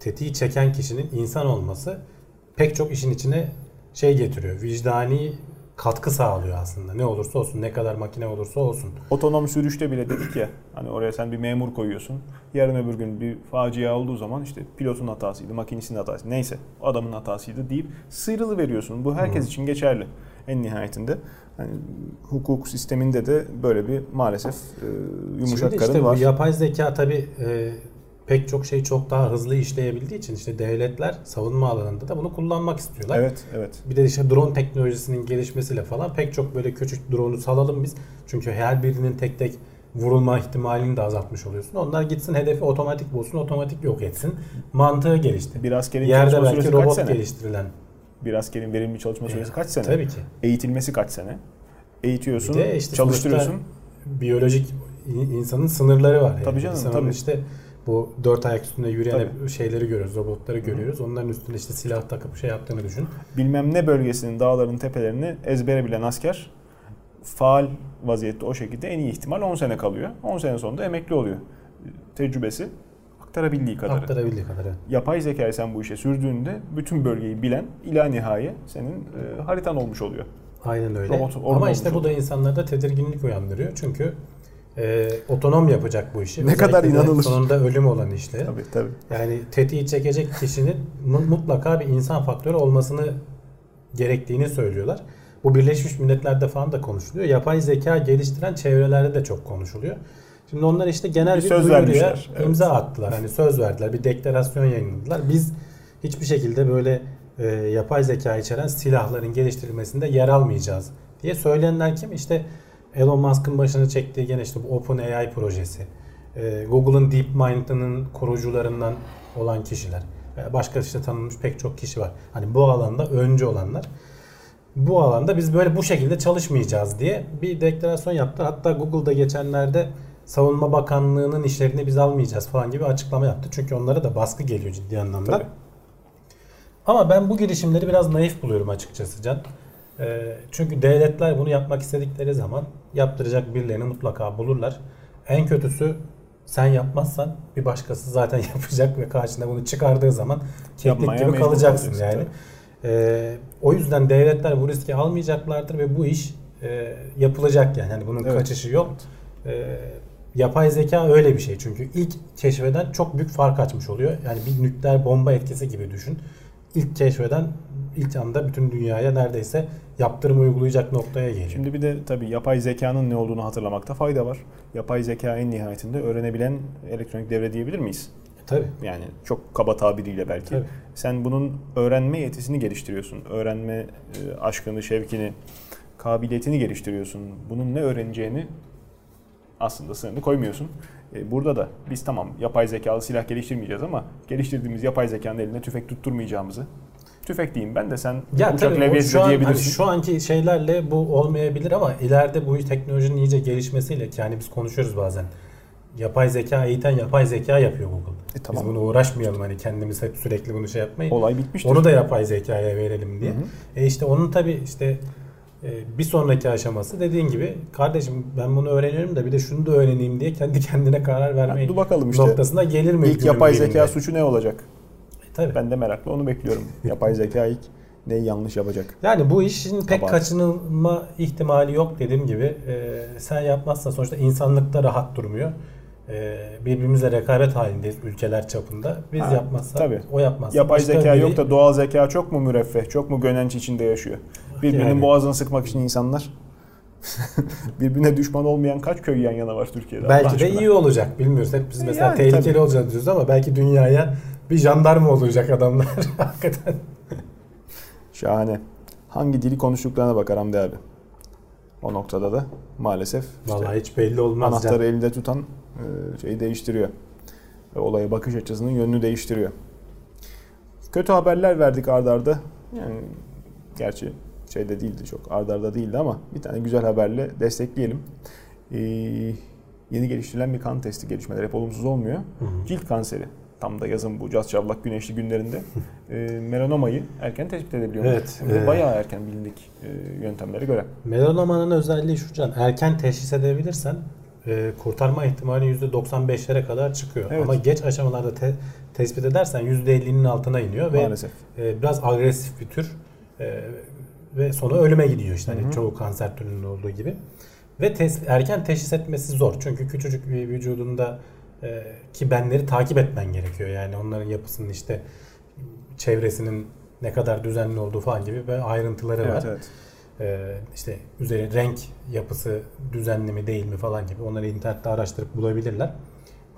tetiği çeken kişinin insan olması pek çok işin içine şey getiriyor. Vicdani katkı sağlıyor aslında. Ne olursa olsun, ne kadar makine olursa olsun. Otonom sürüşte bile dedik ya hani oraya sen bir memur koyuyorsun. Yarın öbür gün bir facia olduğu zaman işte pilotun hatasıydı, makinistin hatası neyse adamın hatasıydı deyip sıyrılı veriyorsun. Bu herkes Hı. için geçerli en nihayetinde. Hani hukuk sisteminde de böyle bir maalesef e, yumuşak Şimdi karın işte var. bu yapay zeka tabii e, pek çok şey çok daha hızlı işleyebildiği için işte devletler savunma alanında da bunu kullanmak istiyorlar. Evet, evet. Bir de işte drone teknolojisinin gelişmesiyle falan pek çok böyle küçük drone'u salalım biz. Çünkü her birinin tek tek vurulma ihtimalini de azaltmış oluyorsun. Onlar gitsin hedefi otomatik bulsun, otomatik yok etsin. Mantığı gelişti. Bir askerin Yerde belki kaç robot sene? geliştirilen. Bir askerin verimli çalışma süresi kaç sene? Tabii ki. Eğitilmesi kaç sene? Eğitiyorsun, işte çalıştırıyorsun. biyolojik in- insanın sınırları var. Yani. Tabii canım, İnsanın tabii. işte bu dört ayak üstünde yürüyen Tabii. şeyleri görüyoruz, robotları görüyoruz. Onların üstünde işte silah takıp şey yaptığını düşün. Bilmem ne bölgesinin dağların tepelerini ezbere bilen asker faal vaziyette o şekilde en iyi ihtimal 10 sene kalıyor. 10 sene sonunda emekli oluyor. Tecrübesi aktarabildiği kadarı. Aktarabildiği kadar. evet. Yapay zekayı sen bu işe sürdüğünde bütün bölgeyi bilen ila nihaye senin e, haritan olmuş oluyor. Aynen öyle. Robot Ama işte bu da insanlarda tedirginlik uyandırıyor. Çünkü e, otonom yapacak bu işi. Ne kadar Özellikle de inanılır. Sonunda ölüm olan işleri. Tabii tabii. Yani tetiği çekecek kişinin mu- mutlaka bir insan faktörü olmasını gerektiğini söylüyorlar. Bu Birleşmiş Milletler'de falan da konuşuluyor. Yapay zeka geliştiren çevrelerde de çok konuşuluyor. Şimdi onlar işte genel Bir bir, söz duyuruya vermişler, evet. imza attılar. Hani söz verdiler, bir deklarasyon yayınladılar. Biz hiçbir şekilde böyle e, yapay zeka içeren silahların geliştirilmesinde yer almayacağız diye söyleyenler kim? İşte Elon Musk'ın başını çektiği gene işte bu OpenAI projesi. E, Google'ın DeepMind'ının kurucularından olan kişiler. E, başka işte tanınmış pek çok kişi var. Hani bu alanda öncü olanlar. Bu alanda biz böyle bu şekilde çalışmayacağız diye bir deklarasyon yaptılar. Hatta Google'da geçenlerde Savunma Bakanlığı'nın işlerini biz almayacağız falan gibi açıklama yaptı. Çünkü onlara da baskı geliyor ciddi anlamda. Tabii. Ama ben bu girişimleri biraz naif buluyorum açıkçası Can. Ee, çünkü devletler bunu yapmak istedikleri zaman yaptıracak birilerini mutlaka bulurlar. En kötüsü sen yapmazsan bir başkası zaten yapacak ve karşına bunu çıkardığı zaman keklik gibi kalacaksın, yani. Ee, o yüzden devletler bu riski almayacaklardır ve bu iş e, yapılacak yani. yani bunun Evet. kaçışı yok. Ee, yapay zeka öyle bir şey çünkü ilk keşfeden çok büyük fark açmış oluyor. Yani bir nükleer bomba etkisi gibi düşün. İlk keşfeden ilk anda bütün dünyaya neredeyse yaptırım uygulayacak noktaya geliyor. Şimdi bir de tabii yapay zekanın ne olduğunu hatırlamakta fayda var. Yapay zeka en nihayetinde öğrenebilen elektronik devre diyebilir miyiz? Tabii. Yani çok kaba tabiriyle belki. Tabii. Sen bunun öğrenme yetisini geliştiriyorsun. Öğrenme e, aşkını, şevkini, kabiliyetini geliştiriyorsun. Bunun ne öğreneceğini aslında sınırını koymuyorsun. E, Burada da biz tamam yapay zekalı silah geliştirmeyeceğiz ama geliştirdiğimiz yapay zekanın eline tüfek tutturmayacağımızı tüfek diyeyim ben de sen Ya uçak levyesi şu de an hani diyebilirsin. şu anki şeylerle bu olmayabilir ama ileride bu teknolojinin iyice gelişmesiyle ki yani biz konuşuyoruz bazen. Yapay zeka eğiten yapay zeka yapıyor Google. E, tamam. Biz bunu uğraşmayalım hani kendimiz hep sürekli bunu şey yapmayın. Olay bitmiştir. Onu da yapay zekaya verelim diye. Hı hı. E işte onun tabi işte e, bir sonraki aşaması dediğin gibi kardeşim ben bunu öğreniyorum da bir de şunu da öğreneyim diye kendi kendine karar vermeyi Dur bakalım işte. noktasına gelir mi? İlk yapay zeka suçu ne olacak? Tabii. Ben de merakla onu bekliyorum. yapay zeka ilk neyi yanlış yapacak? Yani bu işin pek Kabahat. kaçınılma ihtimali yok dediğim gibi. E, sen yapmazsan sonuçta insanlık da rahat durmuyor. E, birbirimizle rekabet halindeyiz ülkeler çapında. Biz Ha, yapmazsak tabii. o yapmazsa Yapay başka zeka biri- yok da doğal zeka çok mu müreffeh, çok mu gönenç içinde yaşıyor? Birbirinin Yani. boğazını sıkmak için insanlar. Birbirine düşman olmayan kaç köy yan yana var Türkiye'de? Belki de iyi olacak bilmiyoruz. Hep biz E mesela yani, tehlikeli tabii. olacağız diyoruz ama belki dünyaya bir jandarma olacak adamlar hakikaten. Şahane. Hangi dili konuştuklarına bakar Hamdi abi. O noktada da maalesef işte Vallahi hiç belli olmaz. anahtarı Can. elinde tutan e, şeyi değiştiriyor. Olaya bakış açısının yönünü değiştiriyor. Kötü haberler verdik ardarda. arda. Yani gerçi şeyde değildi çok ardarda arda değildi ama bir tane güzel haberle destekleyelim. Ee, yeni geliştirilen bir kan testi gelişmeleri hep olumsuz olmuyor. Hı hı. Cilt kanseri. Tam da yazın bu caz çavlak güneşli günlerinde e, melanomayı erken tespit edebiliyor. Evet, de e, bayağı erken bilindik e, yöntemlere göre. Melanomanın özelliği şu can. Erken teşhis edebilirsen e, kurtarma ihtimali %95'lere kadar çıkıyor. Evet. Ama geç aşamalarda te- tespit edersen %50'nin altına iniyor ve Maalesef. e, biraz agresif bir tür e, ve sonu ölüme gidiyor işte hani çoğu kanser türünün olduğu gibi. Ve tes- erken teşhis etmesi zor. Çünkü küçücük bir vücudunda e, ki benleri takip etmen gerekiyor. Yani onların yapısının işte çevresinin ne kadar düzenli olduğu falan gibi ve ayrıntıları var. Evet, evet. Ee, işte üzeri renk yapısı düzenli mi değil mi falan gibi onları internette araştırıp bulabilirler.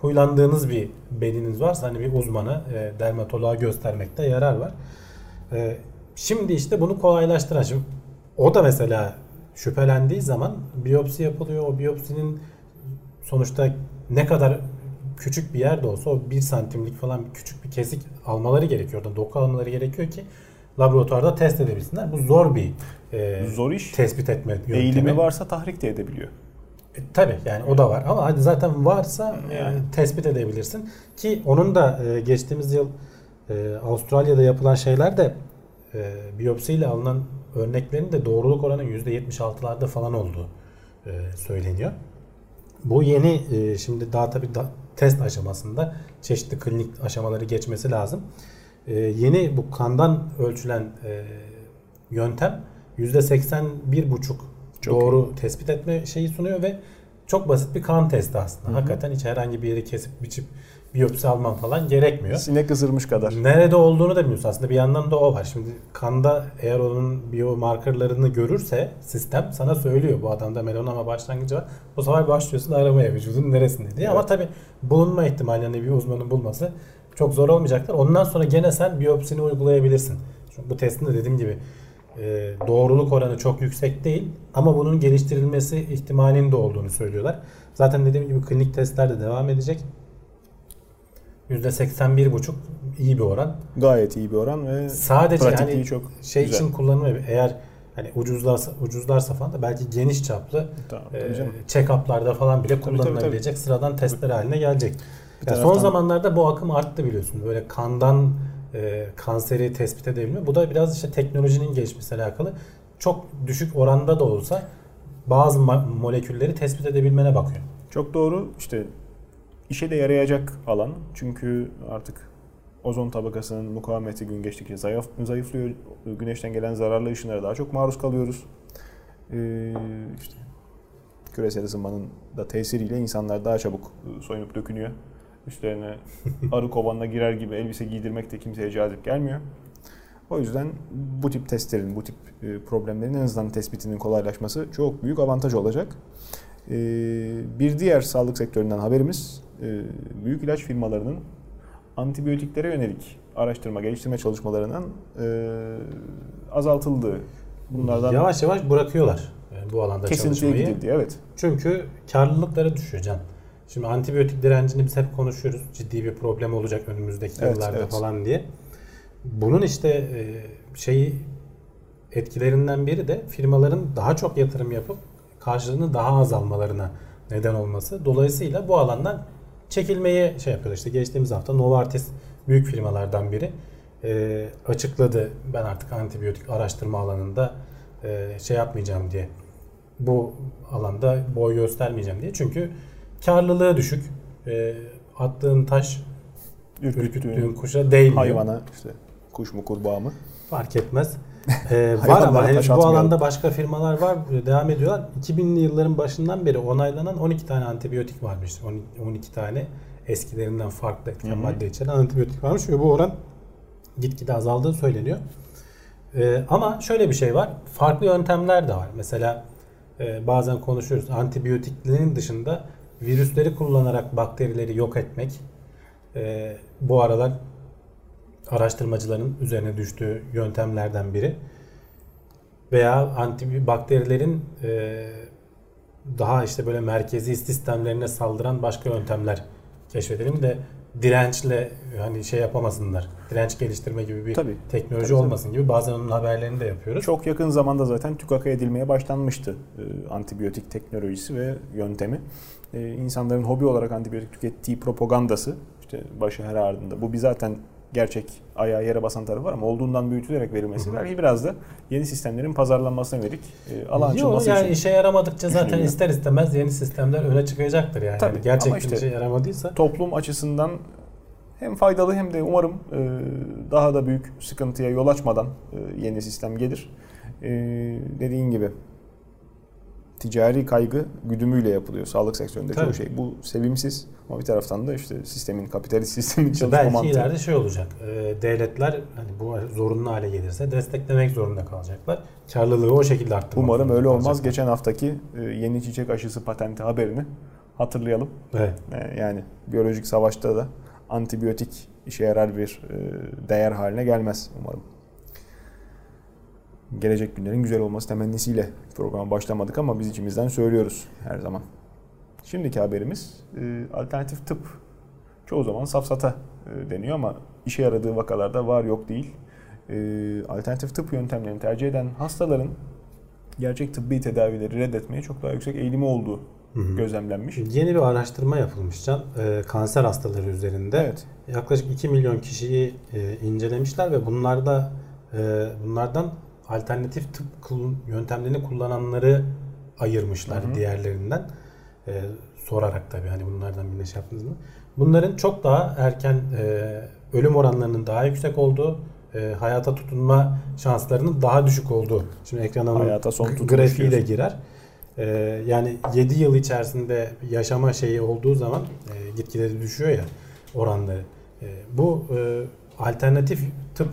Huylandığınız bir beliniz varsa hani bir uzmana, e, dermatoloğa göstermekte yarar var. E, şimdi işte bunu kolaylaştıran şimdi o da mesela şüphelendiği zaman biyopsi yapılıyor. O biyopsinin sonuçta ne kadar küçük bir yerde olsa o bir santimlik falan küçük bir kesik almaları gerekiyor. Oradan doku almaları gerekiyor ki laboratuvarda test edebilsinler. Bu zor bir e, Zor iş. tespit etme yöntemi. Eğilimi varsa tahrik de edebiliyor. E, tabii yani o da var ama zaten varsa e, Yani. tespit edebilirsin ki onun da e, geçtiğimiz yıl e, Avustralya'da yapılan şeyler de e, biyopsiyle alınan örneklerin de doğruluk oranı %76'larda falan olduğu e, söyleniyor. Bu yeni e, şimdi daha tabii da, test aşamasında çeşitli klinik aşamaları geçmesi lazım. E, yeni bu kandan ölçülen e, yöntem %81,5 Çok doğru tespit etme şeyi sunuyor ve çok basit bir kan testi aslında. Hı hı. Hakikaten hiç herhangi bir yeri kesip biçip biyopsi alman falan gerekmiyor. Sinek ısırmış kadar. Nerede olduğunu da bilmiyorsun aslında bir yandan da o var. Şimdi kanda eğer onun biomarkerlarını görürse sistem sana söylüyor bu adamda melanoma başlangıcı var. Bu sefer başlıyorsun aramaya vücudun neresinde diye. Ama Evet. tabi bulunma ihtimali yani bir uzmanın bulması çok zor olmayacaktır. Ondan sonra gene sen biyopsini uygulayabilirsin. Çünkü bu testin de dediğim gibi e, doğruluk oranı çok yüksek değil ama bunun geliştirilmesi ihtimalinin de olduğunu söylüyorlar. Zaten dediğim gibi klinik testler de devam edecek. %81,5 iyi bir oran. Gayet iyi bir oran ve Sadece hani çok şey güzel. için kullanılıyor. Eğer hani ucuzlarsa ucuzlarsa falan da belki geniş çaplı Tamam, e, tabii check-up'larda falan bile tabii, kullanılabilecek sıradan testler haline gelecek. Bir Ya son zamanlarda bu akım arttı biliyorsun. Böyle kandan e, kanseri tespit edebilme. Bu da biraz işte teknolojinin gelişmesiyle alakalı. Çok düşük oranda da olsa bazı molekülleri tespit edebilmene bakıyor. Çok doğru. İşte işe de yarayacak alan. Çünkü artık ozon tabakasının mukavemeti gün geçtikçe zayıf, zayıflıyor. Güneşten gelen zararlı ışınlara daha çok maruz kalıyoruz. Ee, işte küresel ısınmanın da tesiriyle insanlar daha çabuk e, soyunup dökünüyor. Üstlerine arı kovanına girer gibi elbise giydirmek de kimseye cazip gelmiyor. O yüzden bu tip testlerin, bu tip e, problemlerin en azından tespitinin kolaylaşması çok büyük avantaj olacak. Ee, Bir diğer sağlık sektöründen haberimiz büyük ilaç firmalarının antibiyotiklere yönelik araştırma geliştirme çalışmalarının e, azaltıldığı bunlardan Yavaş yavaş bırakıyorlar e, bu alanda kesintiye çalışmayı. gidildi. Evet. Çünkü karlılıkları düşüyor can. Şimdi antibiyotik direncini biz hep konuşuyoruz. Ciddi bir problem olacak önümüzdeki Evet, yıllarda evet. falan diye. Bunun işte e, şeyi etkilerinden biri de firmaların daha çok yatırım yapıp karşılığını daha az almalarına neden olması. Dolayısıyla bu alandan çekilmeye şey yapıyorlar. İşte geçtiğimiz hafta Novartis büyük firmalardan biri e, açıkladı. Ben artık antibiyotik araştırma alanında e, şey yapmayacağım diye. Bu alanda boy göstermeyeceğim diye. Çünkü karlılığı düşük. E, attığın taş Ürküttüğün kuşa değmiyor. hayvana işte kuş mu kurbağa mı? Fark etmez. Ee, var ama henüz bu alanda başka firmalar var. Devam ediyorlar. 2000'li yılların başından beri onaylanan 12 tane antibiyotik varmış. 12, 12 tane eskilerinden farklı etken Hı hı. madde içeren antibiyotik varmış ve bu oran gitgide azaldığı söyleniyor. Ee, ama şöyle bir şey var. Farklı yöntemler de var. Mesela e, bazen konuşuyoruz. Antibiyotiklerin dışında virüsleri kullanarak bakterileri yok etmek e, bu aralar araştırmacıların üzerine düştüğü yöntemlerden biri. Veya antibakterilerin e, daha işte böyle merkezi sistemlerine saldıran başka yöntemler keşfedelim de dirençle hani şey yapamasınlar. Direnç geliştirme gibi bir Tabii. teknoloji Tabii, tabii. olmasın gibi bazen onun haberlerini de yapıyoruz. Çok yakın zamanda zaten tükaka edilmeye başlanmıştı e, antibiyotik teknolojisi ve yöntemi. E, insanların hobi olarak antibiyotik tükettiği propagandası işte başı her ardında. Bu bir zaten gerçek ayağı yere basan tarafı var ama olduğundan büyütülerek verilmesi belki biraz da yeni sistemlerin pazarlanmasına yönelik e, alan açılması yani için. işe yaramadıkça zaten ister istemez yeni sistemler öne çıkacaktır yani. Tabii, Yani gerçekten işte- işe yaramadıysa toplum açısından hem faydalı hem de umarım e, daha da büyük sıkıntıya yol açmadan e, yeni sistem gelir. E, dediğin gibi ticari kaygı güdümüyle yapılıyor sağlık sektöründe çoğu Tabii. şey. Bu sevimsiz ama bir taraftan da işte sistemin kapitalist sistemin İşte çalışma belki mantığı. ileride şey olacak. e, devletler hani bu zorunlu hale gelirse desteklemek zorunda kalacaklar. Karlılığı o şekilde arttırmak Umarım öyle olmaz. kalacaklar. Geçen haftaki e, yeni çiçek aşısı patenti haberini hatırlayalım. Evet. E, Yani biyolojik savaşta da antibiyotik işe yarar bir e, değer haline gelmez umarım. Gelecek günlerin güzel olması temennisiyle programa başlamadık ama biz içimizden söylüyoruz her zaman. Şimdiki haberimiz e, alternatif tıp. Çoğu zaman safsata e, deniyor ama işe yaradığı vakalarda var yok değil. E, Alternatif tıp yöntemlerini tercih eden hastaların gerçek tıbbi tedavileri reddetmeye çok daha yüksek eğilimi olduğu Hı hı. gözlemlenmiş. Yeni bir araştırma yapılmış Can. E, kanser hastaları üzerinde. Evet. Yaklaşık 2 milyon kişiyi e, incelemişler ve bunlarda e, bunlardan alternatif tıp yöntemlerini kullananları ayırmışlar Hı hı. diğerlerinden. E, sorarak tabii hani bunlardan birine şey yaptınız mı? Bunların çok daha erken e, ölüm oranlarının daha yüksek olduğu, e, hayata tutunma şanslarının daha düşük olduğu. Şimdi ekrana Hayata son g- tutunuş grafiği de diyorsun. girer. E, yani 7 yıl içerisinde yaşama şeyi olduğu zaman e, gitgide de düşüyor ya oranları. E, bu e, alternatif tıp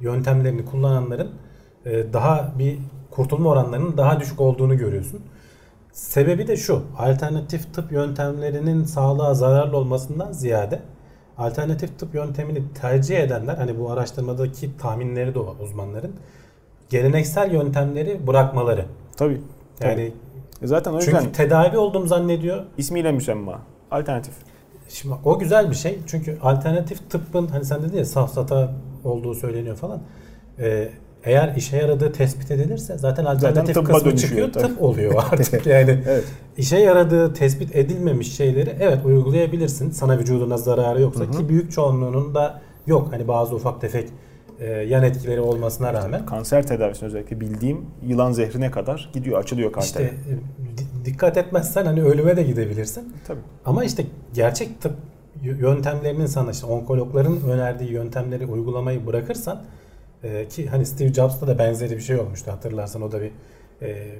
yöntemlerini kullananların daha bir kurtulma oranlarının daha düşük olduğunu görüyorsun. Sebebi de şu. Alternatif tıp yöntemlerinin sağlığa zararlı olmasından ziyade alternatif tıp yöntemini tercih edenler hani bu araştırmadaki tahminleri de o uzmanların geleneksel yöntemleri bırakmaları. Tabii. tabii. Yani E Zaten o yüzden çünkü tedavi olduğum zannediyor. ismiyle müsemma. Alternatif. Şimdi o güzel bir şey. Çünkü alternatif tıbbın hani sen dedin ya safsata olduğu söyleniyor falan. Ee, eğer işe yaradığı tespit edilirse zaten alternatif tıbba kısmı dönüşüyor, çıkıyor. tabii. Tıp oluyor artık yani. Evet. İşe yaradığı tespit edilmemiş şeyleri evet uygulayabilirsin. Sana vücuduna zararı yoksa ki büyük çoğunluğunun da yok. Hani bazı ufak tefek e, yan etkileri olmasına rağmen. Kanser tedavisinde özellikle bildiğim yılan zehrine kadar gidiyor, açılıyor kanser. İşte e, di- dikkat etmezsen hani ölüme de gidebilirsin. Tabii. Ama işte gerçek tıp yöntemlerinin sana işte onkologların önerdiği yöntemleri uygulamayı bırakırsan e, ki hani Steve Jobs'ta da benzeri bir şey olmuştu hatırlarsan o da bir e,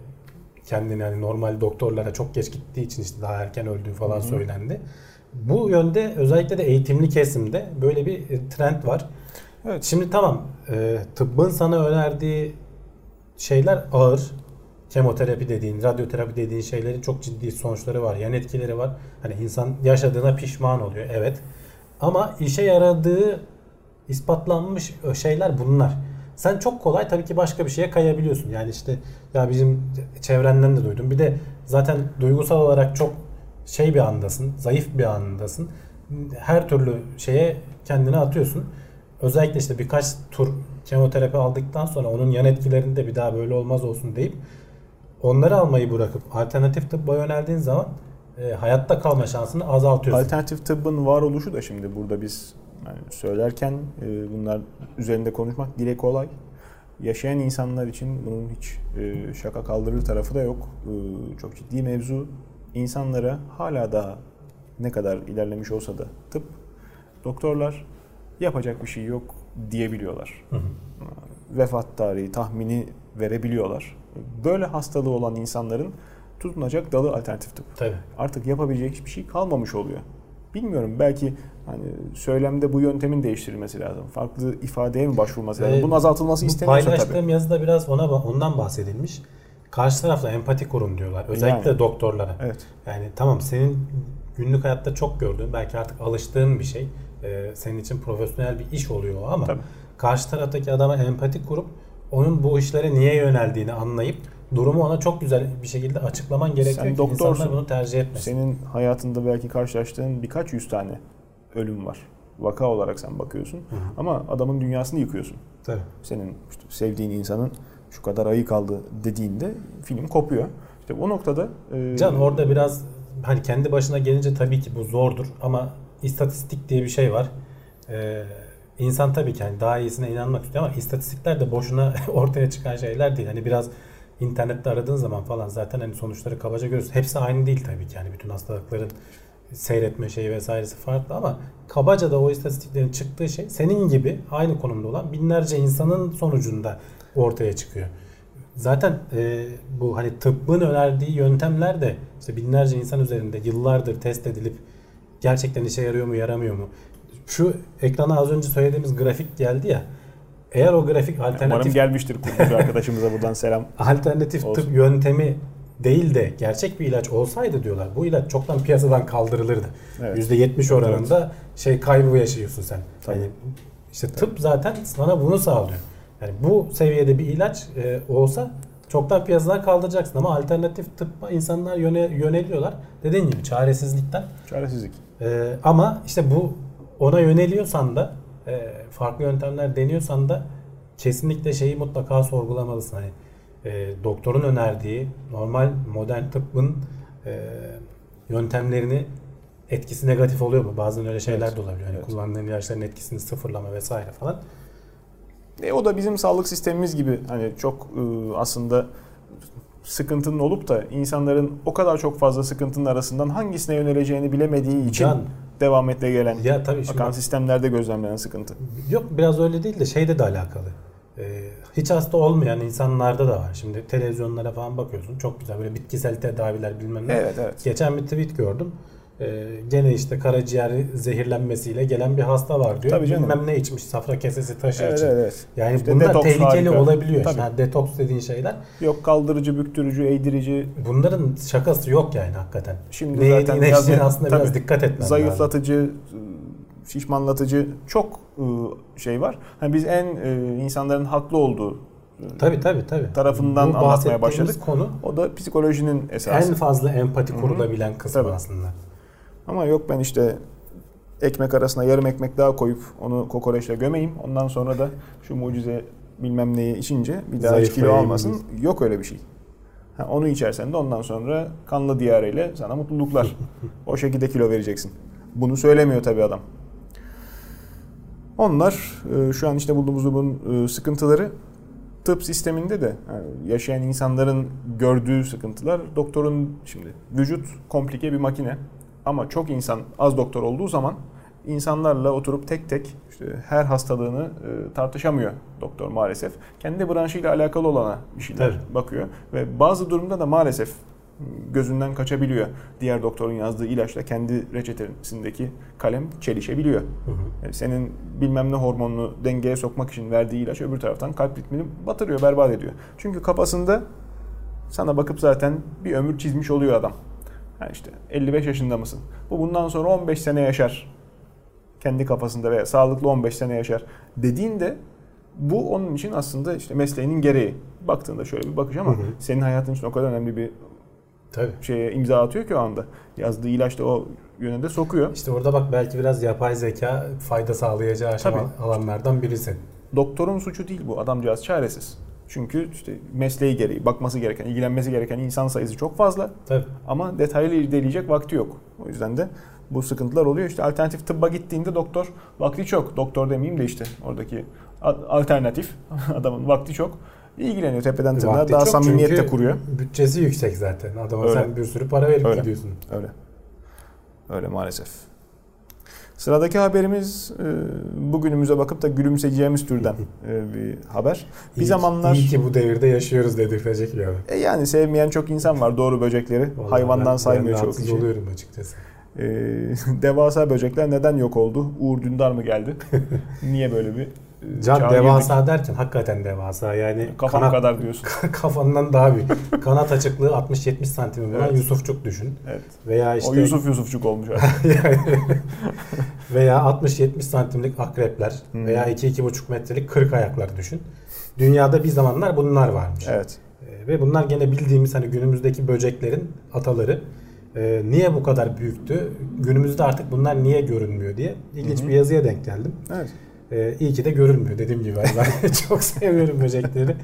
kendini hani normal doktorlara çok geç gittiği için işte daha erken öldüğü falan söylendi. Bu yönde özellikle de eğitimli kesimde böyle bir e, trend var. Evet. Şimdi tamam e, tıbbın sana önerdiği şeyler ağır. Kemoterapi dediğin, radyoterapi dediğin şeylerin çok ciddi sonuçları var. Yan etkileri var. Hani insan yaşadığına pişman oluyor. Evet. Ama işe yaradığı ispatlanmış şeyler bunlar. Sen çok kolay tabii ki başka bir şeye kayabiliyorsun. Yani işte ya bizim çevrenden de duydum. Bir de zaten duygusal olarak çok şey bir andasın, zayıf bir andasın. Her türlü şeye kendini atıyorsun. Özellikle işte birkaç tur kemoterapi aldıktan sonra onun yan etkilerinde bir daha böyle olmaz olsun deyip onları almayı bırakıp alternatif tıbba yöneldiğin zaman e, hayatta kalma şansını azaltıyorsun. Alternatif tıbbın varoluşu da şimdi burada biz yani söylerken e, bunlar üzerinde konuşmak dile kolay. Yaşayan insanlar için bunun hiç e, şaka kaldırır tarafı da yok. E, çok ciddi mevzu. İnsanlara hala daha ne kadar ilerlemiş olsa da tıp, doktorlar yapacak bir şey yok diyebiliyorlar. Hı hı. Vefat tarihi, tahmini verebiliyorlar. Böyle hastalığı olan insanların tutunacak dalı alternatif tıp Tabii. artık yapabilecek hiçbir şey kalmamış oluyor. Bilmiyorum belki hani söylemde bu yöntemin değiştirilmesi lazım. Farklı ifadeye mi başvurulması lazım? Ee, Bunun azaltılması isteniyorsa paylaştığım tabii. yazıda biraz ona ondan bahsedilmiş. Karşı tarafla empati kurun diyorlar. Özellikle Yani. doktorlara. Evet. Yani tamam senin günlük hayatta çok gördüğün, belki artık alıştığın bir şey. Ee, senin için profesyonel bir iş oluyor ama Tabii. karşı taraftaki adama empati kurup onun bu işlere niye yöneldiğini anlayıp durumu ona çok güzel bir şekilde açıklaman gerekiyor Sen ki doktorsun. insanlar bunu tercih etmesin. Senin hayatında belki karşılaştığın birkaç yüz tane ölüm var. Vaka olarak sen bakıyorsun. hı. Ama adamın dünyasını yıkıyorsun. Tabii. Senin işte sevdiğin insanın şu kadar ayı kaldı dediğinde film kopuyor. İşte o noktada e, Can orada biraz hani kendi başına gelince tabii ki bu zordur ama istatistik diye bir şey var. Ee, insan tabii ki hani daha iyisine inanmak istiyor ama istatistikler de boşuna ortaya çıkan şeyler değil. Hani biraz internette aradığın zaman falan zaten hani sonuçları kabaca görüyorsun. Hepsi aynı değil tabii ki. Yani bütün hastalıkların seyretme şeyi vesairesi farklı ama kabaca da o istatistiklerin çıktığı şey senin gibi aynı konumda olan binlerce insanın sonucunda ortaya çıkıyor. Zaten e, bu hani tıbbın önerdiği yöntemler de işte binlerce insan üzerinde yıllardır test edilip gerçekten işe yarıyor mu yaramıyor mu? Şu ekrana az önce söylediğimiz grafik geldi ya. Eğer o grafik umarım alternatif gelmiştir kurgucu arkadaşımıza buradan selam. alternatif Olsun. tıp yöntemi değil de gerçek bir ilaç olsaydı diyorlar. Bu ilaç çoktan piyasadan kaldırılırdı. Evet. %70 oranında şey kaybı yaşıyorsun sen. Tabii. Yani işte tıp zaten sana bunu sağlıyor. Yani bu seviyede bir ilaç e, olsa çoktan piyasadan kaldıracaksın ama alternatif tıbba insanlar yöne, yöneliyorlar. Dediğin gibi çaresizlikten. Çaresizlik. E, ama işte bu ona yöneliyorsan da e, farklı yöntemler deniyorsan da kesinlikle şeyi mutlaka sorgulamalısın. Hani e, doktorun önerdiği normal modern tıbbın e, yöntemlerini etkisi negatif oluyor mu? Bazen öyle şeyler Evet. de olabiliyor. Hani Evet. kullandığın ilaçların etkisini sıfırlama vesaire falan. E, o da bizim sağlık sistemimiz gibi hani çok e, aslında sıkıntının olup da insanların o kadar çok fazla sıkıntının arasından hangisine yöneleceğini bilemediği için Can, devam etmeye gelen ya tabii şimdi akan sistemlerde gözlemlenen sıkıntı. Yok biraz öyle değil de şeyde de alakalı. Ee, hiç hasta olmayan insanlarda da var. Şimdi televizyonlara falan bakıyorsun. Çok güzel böyle bitkisel tedaviler bilmem ne. Evet evet. Geçen bir tweet gördüm. Ee, gene işte karaciğer zehirlenmesiyle gelen bir hasta var diyor. Tabii canım. Bilmem ne içmiş safra kesesi taşı Evet, için. evet. Yani İşte bunlar tehlikeli harika. olabiliyor. Tabii. Yani detoks dediğin şeyler. Yok kaldırıcı, büktürücü, eğdirici. Bunların şakası yok yani hakikaten. Şimdi ne zaten yediğine biraz- aslında biraz tabii, dikkat etmen lazım. Zayıflatıcı, şişmanlatıcı çok e, şey var. Hani biz en e, insanların haklı olduğu tabii, tabii, tabii. tarafından Bu anlatmaya başladık. konu O da psikolojinin esası. en fazla empati kurulabilen kısmı Tabii. aslında. Ama yok ben işte ekmek arasına yarım ekmek daha koyup onu kokoreçle gömeyim. Ondan sonra da şu mucize bilmem neyi içince bir daha hiç kilo almasın. Yok öyle bir şey. Ha, onu içersen de ondan sonra kanlı diyarıyla sana mutluluklar. o şekilde kilo vereceksin. Bunu söylemiyor tabii adam. Onlar e, şu an işte bulduğumuz bu e, sıkıntıları tıp sisteminde de yani yaşayan insanların gördüğü sıkıntılar doktorun şimdi vücut komplike bir makine ama çok insan az doktor olduğu zaman insanlarla oturup tek tek işte her hastalığını e, tartışamıyor doktor maalesef. Kendi branşıyla alakalı olana bir şeyler Tabii. bakıyor ve bazı durumda da maalesef gözünden kaçabiliyor. Diğer doktorun yazdığı ilaçla kendi reçetesindeki kalem çelişebiliyor. Hı hı. Yani senin bilmem ne hormonunu dengeye sokmak için verdiği ilaç öbür taraftan kalp ritmini batırıyor, berbat ediyor. Çünkü kafasında sana bakıp zaten bir ömür çizmiş oluyor adam. Yani işte 55 yaşında mısın? Bu bundan sonra 15 sene yaşar. Kendi kafasında veya sağlıklı 15 sene yaşar dediğinde bu onun için aslında işte mesleğinin gereği. Baktığında şöyle bir bakış ama Hı hı. senin hayatın için o kadar önemli bir Tabii. şeye imza atıyor ki o anda. Yazdığı ilaç da o yönünde sokuyor. İşte orada bak belki biraz yapay zeka fayda sağlayacağı aşama Tabii. alanlardan birisi. Doktorun suçu değil bu. Adamcağız çaresiz. Çünkü işte mesleği gereği, bakması gereken, ilgilenmesi gereken insan sayısı çok fazla. Tabii. Ama detaylı irdeleyecek vakti yok. O yüzden de bu sıkıntılar oluyor. İşte alternatif tıbba gittiğinde doktor vakti çok. Doktor demeyeyim de işte oradaki alternatif adamın vakti çok. İlgileniyor tepeden tırnağa. Daha samimiyet de kuruyor. Bütçesi yüksek zaten. Adama Öyle. sen bir sürü para verip Öyle. gidiyorsun. Öyle. Öyle maalesef. Sıradaki haberimiz e, bugünümüze bakıp da gülümseyeceğimiz türden e, bir haber. Bir İyi- zamanlar iyi ki bu devirde yaşıyoruz dedirtecek bir haber. E yani sevmeyen çok insan var doğru böcekleri. Vallahi Hayvandan ben- saymıyor ben çok kişi. oluyorum açıkçası. E, devasa böcekler neden yok oldu? Uğur Dündar mı geldi? Niye böyle bir Can çağa devasa derken hakikaten devasa yani? Kafam kanat- kadar diyorsun. kafandan daha büyük. Kanat açıklığı 60-70 santim olan Evet. Yusufçuk düşün. Evet. Veya işte O Yusuf Yusufçuk olmuş artık. veya 60-70 santimlik akrepler Hmm. veya 2-2,5 metrelik kırk ayaklar düşün. Dünyada bir zamanlar bunlar varmış. evet. Ee, Ve bunlar gene bildiğimiz hani günümüzdeki böceklerin ataları. Ee, niye bu kadar büyüktü? Günümüzde artık bunlar niye görünmüyor diye ilginç Hı hı. bir yazıya denk geldim. Evet. Ee, iyi ki de görünmüyor dediğim gibi. Yani ben çok seviyorum böcekleri.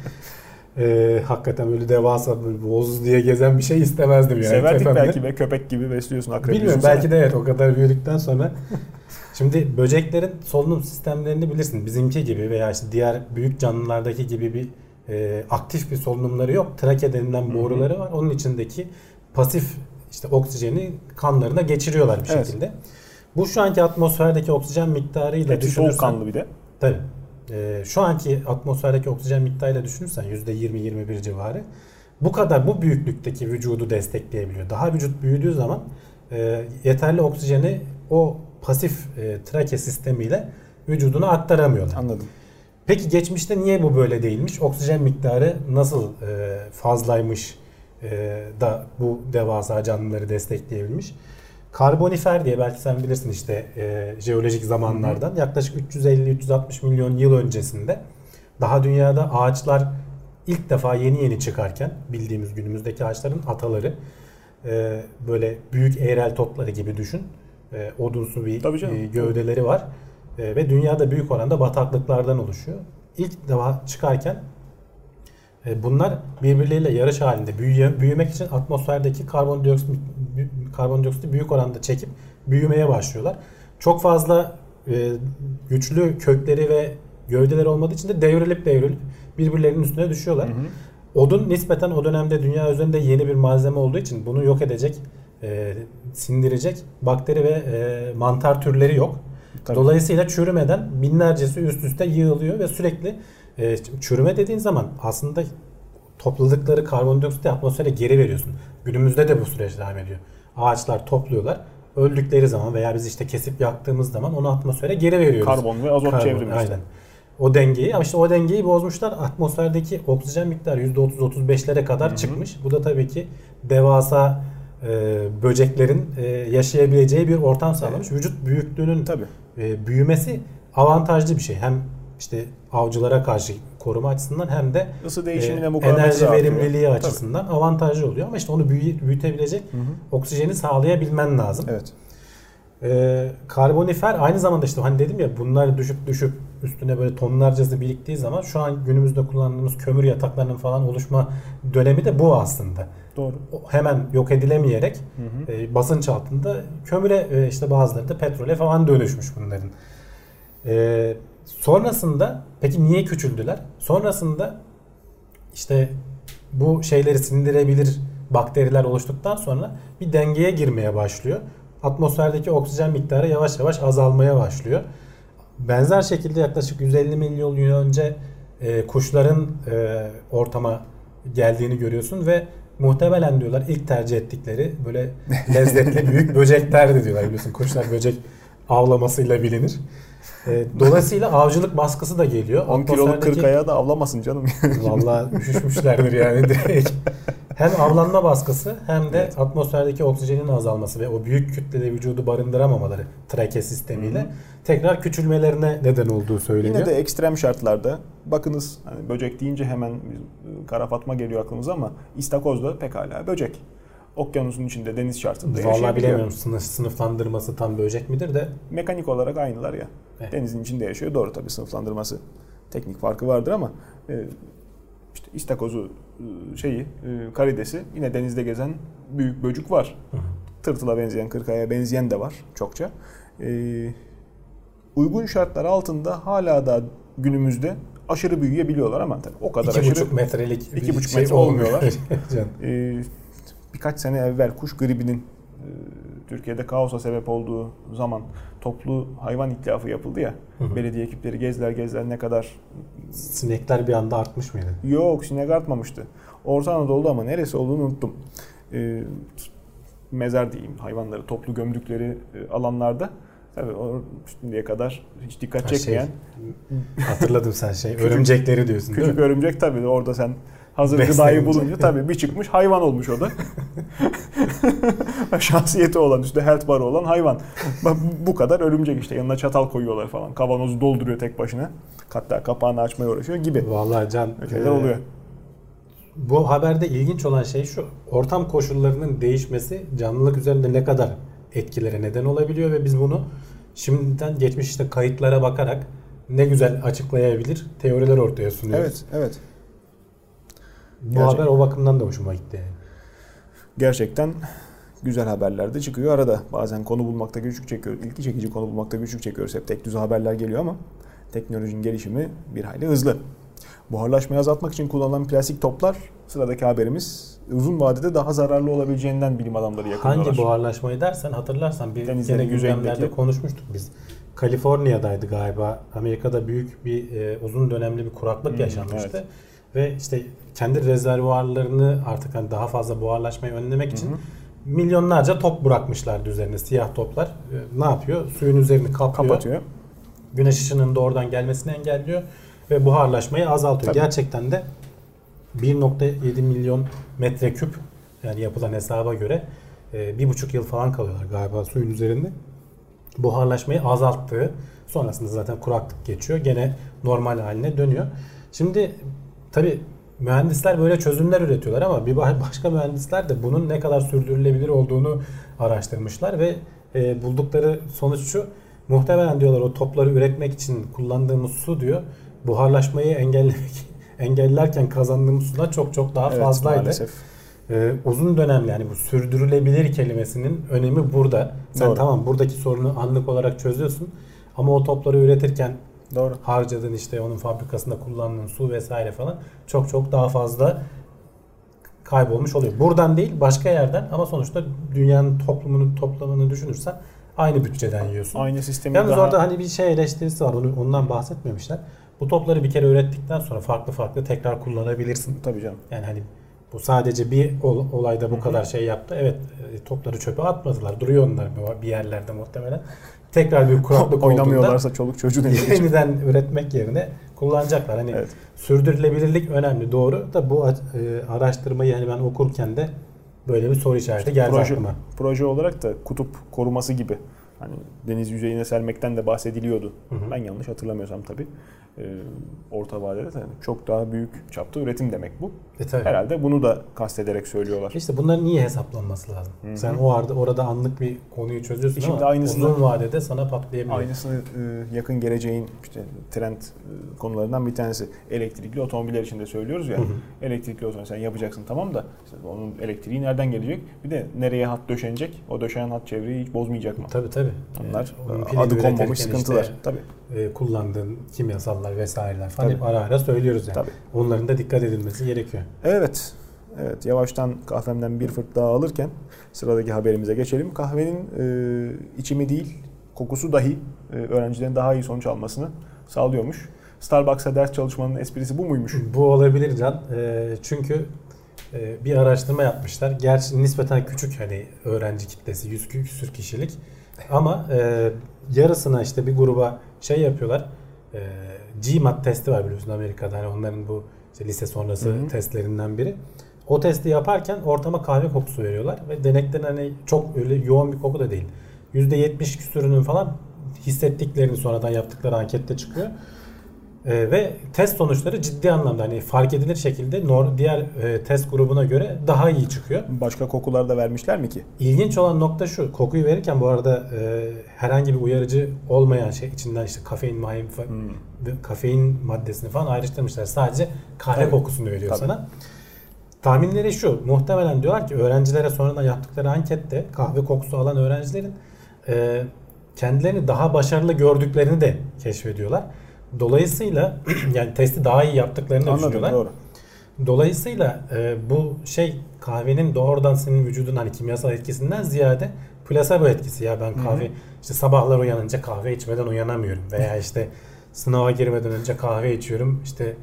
Ee, hakikaten böyle devasa böyle boğaz diye gezen bir şey istemezdim yani. Severdik tepemde. belki be köpek gibi besliyorsun akrep. Bilmiyorum belki de evet o kadar büyüdükten sonra. Şimdi böceklerin solunum sistemlerini bilirsin. Bizimki gibi veya işte diğer büyük canlılardaki gibi bir e, aktif bir solunumları yok. Trake denilen boruları var. Onun içindeki pasif işte oksijeni kanlarına geçiriyorlar bir Evet. şekilde. Bu şu anki atmosferdeki oksijen miktarıyla Hepsi düşünürsen soğukkanlı bir de. Tabii. Ee, şu anki atmosferdeki oksijen miktarıyla düşünürsen %20-21 civarı bu kadar bu büyüklükteki vücudu destekleyebiliyor. Daha vücut büyüdüğü zaman e, yeterli oksijeni o pasif e, trake sistemiyle vücuduna aktaramıyorlar. Anladım. Peki geçmişte niye bu böyle değilmiş? Oksijen miktarı nasıl e, fazlaymış e, da bu devasa canlıları destekleyebilmiş? Karbonifer diye belki sen bilirsin işte e, jeolojik zamanlardan yaklaşık 350-360 milyon yıl öncesinde daha dünyada ağaçlar ilk defa yeni yeni çıkarken bildiğimiz günümüzdeki ağaçların ataları e, böyle büyük eğrel topları gibi düşün. E, odunsu bir e, gövdeleri var. E, ve dünyada büyük oranda bataklıklardan oluşuyor. İlk defa çıkarken bunlar birbirleriyle yarış halinde büyüye, büyümek için atmosferdeki karbondioksit karbondioksiti büyük oranda çekip büyümeye başlıyorlar. Çok fazla e, güçlü kökleri ve gövdeleri olmadığı için de devrilip devrilip birbirlerinin üstüne düşüyorlar. Hı hı. Odun nispeten o dönemde dünya üzerinde yeni bir malzeme olduğu için bunu yok edecek, e, sindirecek bakteri ve e, mantar türleri yok. Tabii. Dolayısıyla çürümeden binlercesi üst üste yığılıyor ve sürekli e, çürüme dediğin zaman aslında topladıkları karbondioksiti atmosfere geri veriyorsun. Günümüzde de bu süreç devam ediyor. Ağaçlar topluyorlar. Öldükleri zaman veya biz işte kesip yaktığımız zaman onu atmosfere geri veriyoruz. Karbon ve azot Karbon, çevrimi işte. Aynen. O dengeyi ama işte o dengeyi bozmuşlar. Atmosferdeki oksijen miktarı %30-35'lere kadar Hı hı. çıkmış. Bu da tabii ki devasa e, böceklerin e, yaşayabileceği bir ortam sağlamış. Vücut büyüklüğünün Tabii. e, büyümesi avantajlı bir şey. Hem işte avcılara karşı koruma açısından hem de ısı değişimine e, enerji de artıyor. verimliliği Tabii. açısından avantajlı oluyor. Ama işte onu büyü- büyütebilecek Hı hı. oksijeni sağlayabilmen lazım. Evet. Ee, karbonifer aynı zamanda işte hani dedim ya bunlar düşüp düşüp üstüne böyle tonlarcası biriktiği zaman şu an günümüzde kullandığımız kömür yataklarının falan oluşma dönemi de bu aslında. Doğru. Hemen yok edilemeyerek Hı hı. e, basınç altında kömüre e, işte bazıları da petrole falan dönüşmüş bunların. E, sonrasında peki niye küçüldüler? Sonrasında işte bu şeyleri sindirebilir bakteriler oluştuktan sonra bir dengeye girmeye başlıyor. Atmosferdeki oksijen miktarı yavaş yavaş azalmaya başlıyor. Benzer şekilde yaklaşık 150 milyon yıl önce e, kuşların e, ortama geldiğini görüyorsun ve muhtemelen diyorlar ilk tercih ettikleri böyle lezzetli büyük böceklerdi diyorlar biliyorsun kuşlar böcek avlamasıyla bilinir. E, dolayısıyla avcılık baskısı da geliyor. 10 kiloluk 40 ayağı da avlamasın canım. Vallahi üşüşmüşlerdir yani direkt. Hem avlanma baskısı hem de Evet. atmosferdeki oksijenin azalması ve o büyük kütlede vücudu barındıramamaları trake sistemiyle Hı hı. tekrar küçülmelerine neden olduğu söyleniyor. Yine de ekstrem şartlarda bakınız hani böcek deyince hemen biz- kara fatma geliyor aklımıza ama istakoz da pekala böcek. Okyanusun içinde deniz şartında Vallahi yaşayabiliyor. bilemiyorum sınıf, sınıflandırması tam böcek midir de Mekanik olarak aynılar ya. Evet. Denizin içinde yaşıyor. Doğru tabii sınıflandırması teknik farkı vardır ama e, işte istakozu e, şeyi e, karidesi yine denizde gezen büyük böcük var. Hı. Tırtıla benzeyen, kırkaya benzeyen de var çokça. E, uygun şartlar altında hala da günümüzde aşırı büyüyebiliyorlar ama tabii o kadar iki aşırı buçuk metrelik iki buçuk şey metre olmuyor. olmuyorlar. Ee, birkaç sene evvel kuş gribinin e, Türkiye'de kaosa sebep olduğu zaman toplu hayvan itlafı yapıldı ya. Hı hı. Belediye ekipleri gezler gezler ne kadar Sinekler bir anda artmış mıydı? yok sinek artmamıştı. Orta Anadolu'da ama neresi olduğunu unuttum. Ee, mezar diyeyim hayvanları toplu gömdükleri e, alanlarda tabii o şimdiye kadar hiç dikkat Ha, şey, çekmeyen hatırladım sen şey. Küçük- örümcekleri diyorsun değil küçük mi? örümcek tabii orada sen hazır gıdayı bulunca tabii bir çıkmış hayvan olmuş o da. Şahsiyeti olan üstte health barı olan hayvan. Bak bu kadar örümcek işte yanına çatal koyuyorlar falan. Kavanozu dolduruyor tek başına. Hatta kapağını açmaya uğraşıyor gibi. Vallahi Can Öyle şeyler e, oluyor. Bu haberde ilginç olan şey şu. Ortam koşullarının değişmesi canlılık üzerinde ne kadar etkilere neden olabiliyor ve biz bunu şimdiden geçmiş işte kayıtlara bakarak ne güzel açıklayabilir teoriler ortaya sunuyoruz. Evet, evet. Bu Gerçek- haber o bakımdan da hoşuma gitti. yani. Gerçekten güzel haberler de çıkıyor arada. Bazen konu bulmakta güçlük çekiyoruz. İlgi çekici konu bulmakta güçlük çekiyoruz. Hep tek düze haberler geliyor ama teknolojinin gelişimi bir hayli hızlı. Buharlaşmayı azaltmak için kullanılan plastik toplar sıradaki haberimiz uzun vadede daha zararlı olabileceğinden bilim adamları yakınıyorlar. Hangi buharlaşmayı dersen hatırlarsan bir Denizlerin gündemlerde konuşmuştuk biz. Kaliforniya'daydı galiba. Amerika'da büyük bir e, uzun dönemli bir kuraklık Hmm, yaşanmıştı. evet. Ve işte kendi rezervuarlarını artık hani daha fazla buharlaşmayı önlemek için Hı hı. milyonlarca top bırakmışlardı üzerine siyah toplar. E, ne yapıyor? Suyun üzerini kaplıyor. kapatıyor. Güneş ışınının doğrudan gelmesini engelliyor ve buharlaşmayı azaltıyor. Tabii. Gerçekten de 1.7 milyon metreküp yani yapılan hesaba göre e, bir buçuk yıl falan kalıyorlar galiba suyun üzerinde. Buharlaşmayı azalttığı sonrasında zaten kuraklık geçiyor. Gene normal haline dönüyor. Şimdi tabi mühendisler böyle çözümler üretiyorlar ama bir ba- başka mühendisler de bunun ne kadar sürdürülebilir olduğunu araştırmışlar ve e, buldukları sonuç şu. Muhtemelen diyorlar o topları üretmek için kullandığımız su diyor buharlaşmayı engellemek engellerken kazandığımız sudan çok çok daha Evet, fazlaydı. maalesef. Ee, uzun dönemli yani bu sürdürülebilir kelimesinin önemi burada. Sen Doğru. tamam buradaki sorunu anlık olarak çözüyorsun ama o topları üretirken Doğru. harcadığın işte onun fabrikasında kullandığın su vesaire falan çok çok daha fazla kaybolmuş oluyor. Buradan değil başka yerden ama sonuçta dünyanın toplumunu toplamını düşünürsen aynı bütçeden yiyorsun. Aynı sistemi Yalnız daha... orada hani bir şey eleştirisi var. Onu, ondan bahsetmemişler. Bu topları bir kere ürettikten sonra farklı farklı tekrar kullanabilirsin. Tabii canım. Yani hani bu sadece bir ol- olayda bu Hı hı. kadar şey yaptı. Evet e, topları çöpe atmadılar. Duruyor onlar bir yerlerde muhtemelen. Tekrar bir kuraklık Oynamıyorlarsa çoluk geçiyor. yeniden üretmek yerine kullanacaklar. Hani Evet. sürdürülebilirlik önemli doğru da bu e, araştırmayı hani ben okurken de böyle bir soru işareti geldi Proje, aklıma. proje olarak da kutup koruması gibi. Hani deniz yüzeyine sermekten de bahsediliyordu. Hı hı. Ben yanlış hatırlamıyorsam tabii e, orta vadede de çok daha büyük çapta üretim demek bu. E, tabii. Herhalde bunu da kastederek söylüyorlar. İşte bunların niye hesaplanması lazım? Hı-hı. Sen o arada orada anlık bir konuyu çözüyorsun e Şimdi ama aynısını, uzun vadede sana patlayabiliyor. Aynısını e, yakın geleceğin işte trend e, konularından bir tanesi elektrikli otomobiller için de söylüyoruz ya. Hı-hı. Elektrikli otomobil sen yapacaksın tamam da işte onun elektriği nereden gelecek? Bir de nereye hat döşenecek? O döşenen hat çevreyi hiç bozmayacak mı? Tabii tabii. Onlar e, adı konmamış sıkıntılar. Işte, tabii. E, kullandığın kimyasal kurallar vesaireler falan Tabii. hep ara ara söylüyoruz yani. Tabii. Onların da dikkat edilmesi gerekiyor. Evet. Evet yavaştan kahvemden bir fırt daha alırken sıradaki haberimize geçelim. Kahvenin e, içimi değil kokusu dahi e, öğrencilerin daha iyi sonuç almasını sağlıyormuş. Starbucks'a ders çalışmanın esprisi bu muymuş? Bu olabilir Can. E, çünkü e, bir araştırma yapmışlar. Gerçi nispeten küçük hani öğrenci kitlesi 100 küsür kişilik. Ama e, yarısına işte bir gruba şey yapıyorlar. E, GMAT testi var biliyorsun Amerika'da. Hani onların bu işte lise sonrası Hı-hı. testlerinden biri. O testi yaparken ortama kahve kokusu veriyorlar ve denekten hani çok öyle yoğun bir koku da değil. %70 küsürünün falan hissettiklerini sonradan yaptıkları ankette çıkıyor. E, ve test sonuçları ciddi anlamda hani fark edilir şekilde nor diğer e, test grubuna göre daha iyi çıkıyor. Başka kokular da vermişler mi ki? İlginç olan nokta şu. Kokuyu verirken bu arada e, herhangi bir uyarıcı olmayan şey içinden işte kafein, mahim, hmm. kafein maddesini falan ayrıştırmışlar. Sadece kahve Tabii. kokusunu veriyor Tabii. sana. Tahminleri şu. Muhtemelen diyorlar ki öğrencilere sonradan yaptıkları ankette kahve kokusu alan öğrencilerin e, kendilerini daha başarılı gördüklerini de keşfediyorlar. Dolayısıyla yani testi daha iyi yaptıklarını Anladım, düşünüyorlar. Doğru. Dolayısıyla e, bu şey kahvenin doğrudan senin vücudun hani kimyasal etkisinden ziyade plasebo etkisi ya ben kahve Hı-hı. işte sabahlar uyanınca kahve içmeden uyanamıyorum veya işte sınava girmeden önce kahve içiyorum işte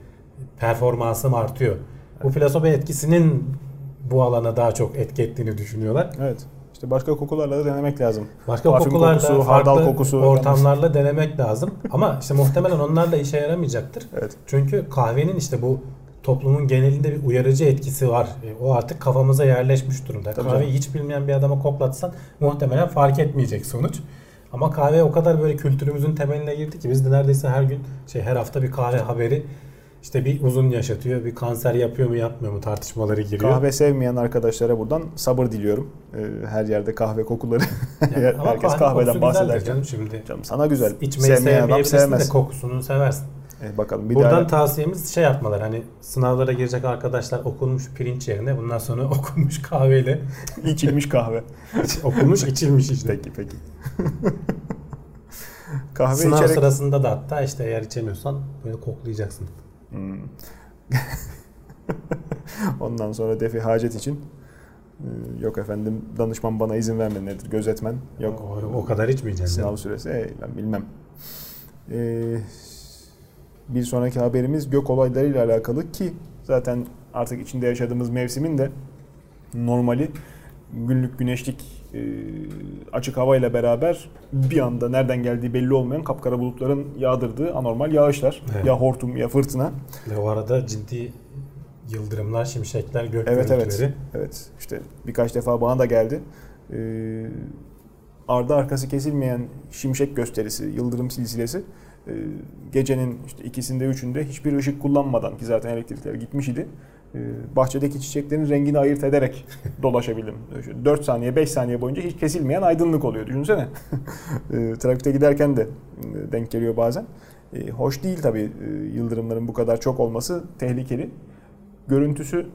performansım artıyor. Bu plasebo etkisinin bu alana daha çok etki ettiğini düşünüyorlar. Evet. İşte başka kokularla da denemek lazım. Başka Parfüm kokularla, kokusu, hardal kokusu ortamlarla yani. denemek lazım. Ama işte muhtemelen onlarla işe yaramayacaktır. Evet. Çünkü kahvenin işte bu toplumun genelinde bir uyarıcı etkisi var. E, o artık kafamıza yerleşmiş durumda. Tabii Kahveyi hiç bilmeyen bir adama koklatsan muhtemelen fark etmeyecek sonuç. Ama kahve o kadar böyle kültürümüzün temeline girdi ki biz de neredeyse her gün şey her hafta bir kahve haberi işte bir uzun yaşatıyor, bir kanser yapıyor mu yapmıyor mu tartışmaları giriyor. Kahve sevmeyen arkadaşlara buradan sabır diliyorum. Ee, her yerde kahve kokuları. Yani Herkes kahve kahveden bahseder. Canım şimdi. Canım sana güzel. İçmeyi Sevmeyen adam sevmez. de kokusunu seversin. E, bakalım bir Buradan daha... tavsiyemiz şey yapmalar. Hani sınavlara girecek arkadaşlar okunmuş pirinç yerine bundan sonra okunmuş kahveyle içilmiş kahve. okunmuş içilmiş işte. Peki peki. kahve Sınav içerek... sırasında da hatta işte eğer içemiyorsan böyle koklayacaksın. Hmm. Ondan sonra defi hacet için e, yok efendim danışman bana izin vermedi nedir gözetmen yok. O, o kadar içmeyeceğim. Sınav süresi e, ben bilmem. Ee, bir sonraki haberimiz gök olaylarıyla alakalı ki zaten artık içinde yaşadığımız mevsimin de normali günlük güneşlik e, açık havayla beraber bir anda nereden geldiği belli olmayan kapkara bulutların yağdırdığı anormal yağışlar. Evet. Ya hortum ya fırtına. Ve o arada ciddi yıldırımlar, şimşekler, gök evet, görüntüleri. Evet, evet. İşte birkaç defa bana da geldi. Ee, ardı arkası kesilmeyen şimşek gösterisi, yıldırım silsilesi e, gecenin işte ikisinde üçünde hiçbir ışık kullanmadan ki zaten elektrikler gitmiş idi bahçedeki çiçeklerin rengini ayırt ederek dolaşabildim. 4 saniye 5 saniye boyunca hiç kesilmeyen aydınlık oluyor düşünsene. Ee, trafikte giderken de e, denk geliyor bazen. Ee, hoş değil tabii e, yıldırımların bu kadar çok olması tehlikeli. Görüntüsü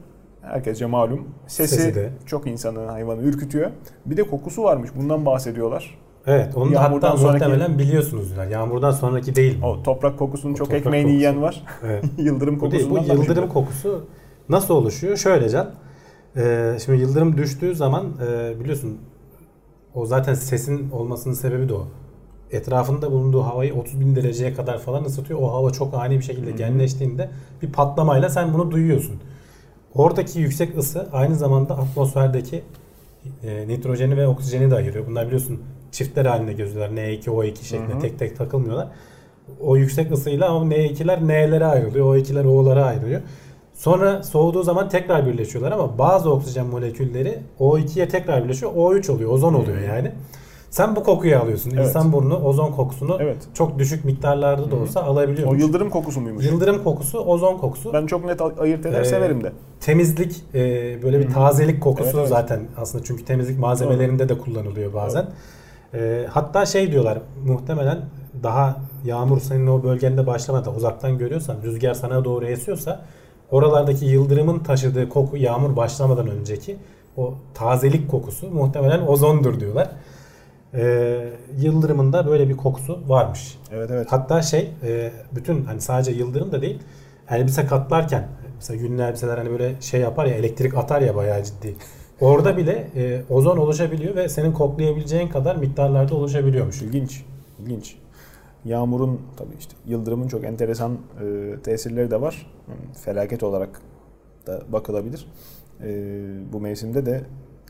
herkesce malum. Sesi, Sesi de. çok insanı hayvanı ürkütüyor. Bir de kokusu varmış bundan bahsediyorlar. Evet onu da hatta sonraki, muhtemelen biliyorsunuzlar. Yağmurdan sonraki değil? O toprak kokusunun o çok toprak ekmeğini kokusu. yiyen var. Evet. yıldırım kokusundan Bu yıldırım kokusu Nasıl oluşuyor? Şöyle Can. E, şimdi yıldırım düştüğü zaman e, biliyorsun o zaten sesin olmasının sebebi de o. Etrafında bulunduğu havayı 30 bin dereceye kadar falan ısıtıyor. O hava çok ani bir şekilde genleştiğinde bir patlamayla sen bunu duyuyorsun. Oradaki yüksek ısı aynı zamanda atmosferdeki e, nitrojeni ve oksijeni de ayırıyor. Bunlar biliyorsun çiftler halinde gözüyorlar. N2, O2 şeklinde tek tek takılmıyorlar. O yüksek ısıyla o N2'ler N'lere ayrılıyor. O2'ler O'lara ayrılıyor. Sonra soğuduğu zaman tekrar birleşiyorlar ama bazı oksijen molekülleri O2'ye tekrar birleşiyor. O3 oluyor, ozon oluyor yani. Sen bu kokuyu alıyorsun. Evet. İnsan burnu ozon kokusunu Evet. çok düşük miktarlarda da olsa O alabiliyormuş. yıldırım kokusu muymuş? Yıldırım kokusu, ozon kokusu. Ben çok net ayırt eder Ee, severim de. temizlik e, böyle bir tazelik kokusu Evet, evet. zaten aslında çünkü temizlik malzemelerinde de kullanılıyor bazen. E, hatta şey diyorlar muhtemelen daha yağmur senin o bölgende başlamadan uzaktan görüyorsan rüzgar sana doğru esiyorsa oralardaki yıldırımın taşıdığı koku yağmur başlamadan önceki o tazelik kokusu muhtemelen ozondur diyorlar. E, yıldırımın da böyle bir kokusu varmış. Evet evet. Hatta şey e, bütün hani sadece yıldırım da değil elbise katlarken mesela yünlü elbiseler hani böyle şey yapar ya elektrik atar ya bayağı ciddi. Orada bile e, ozon oluşabiliyor ve senin koklayabileceğin kadar miktarlarda oluşabiliyormuş. İlginç. İlginç. Yağmurun tabii işte yıldırımın çok enteresan e, tesirleri de var. Yani felaket olarak da bakılabilir. E, bu mevsimde de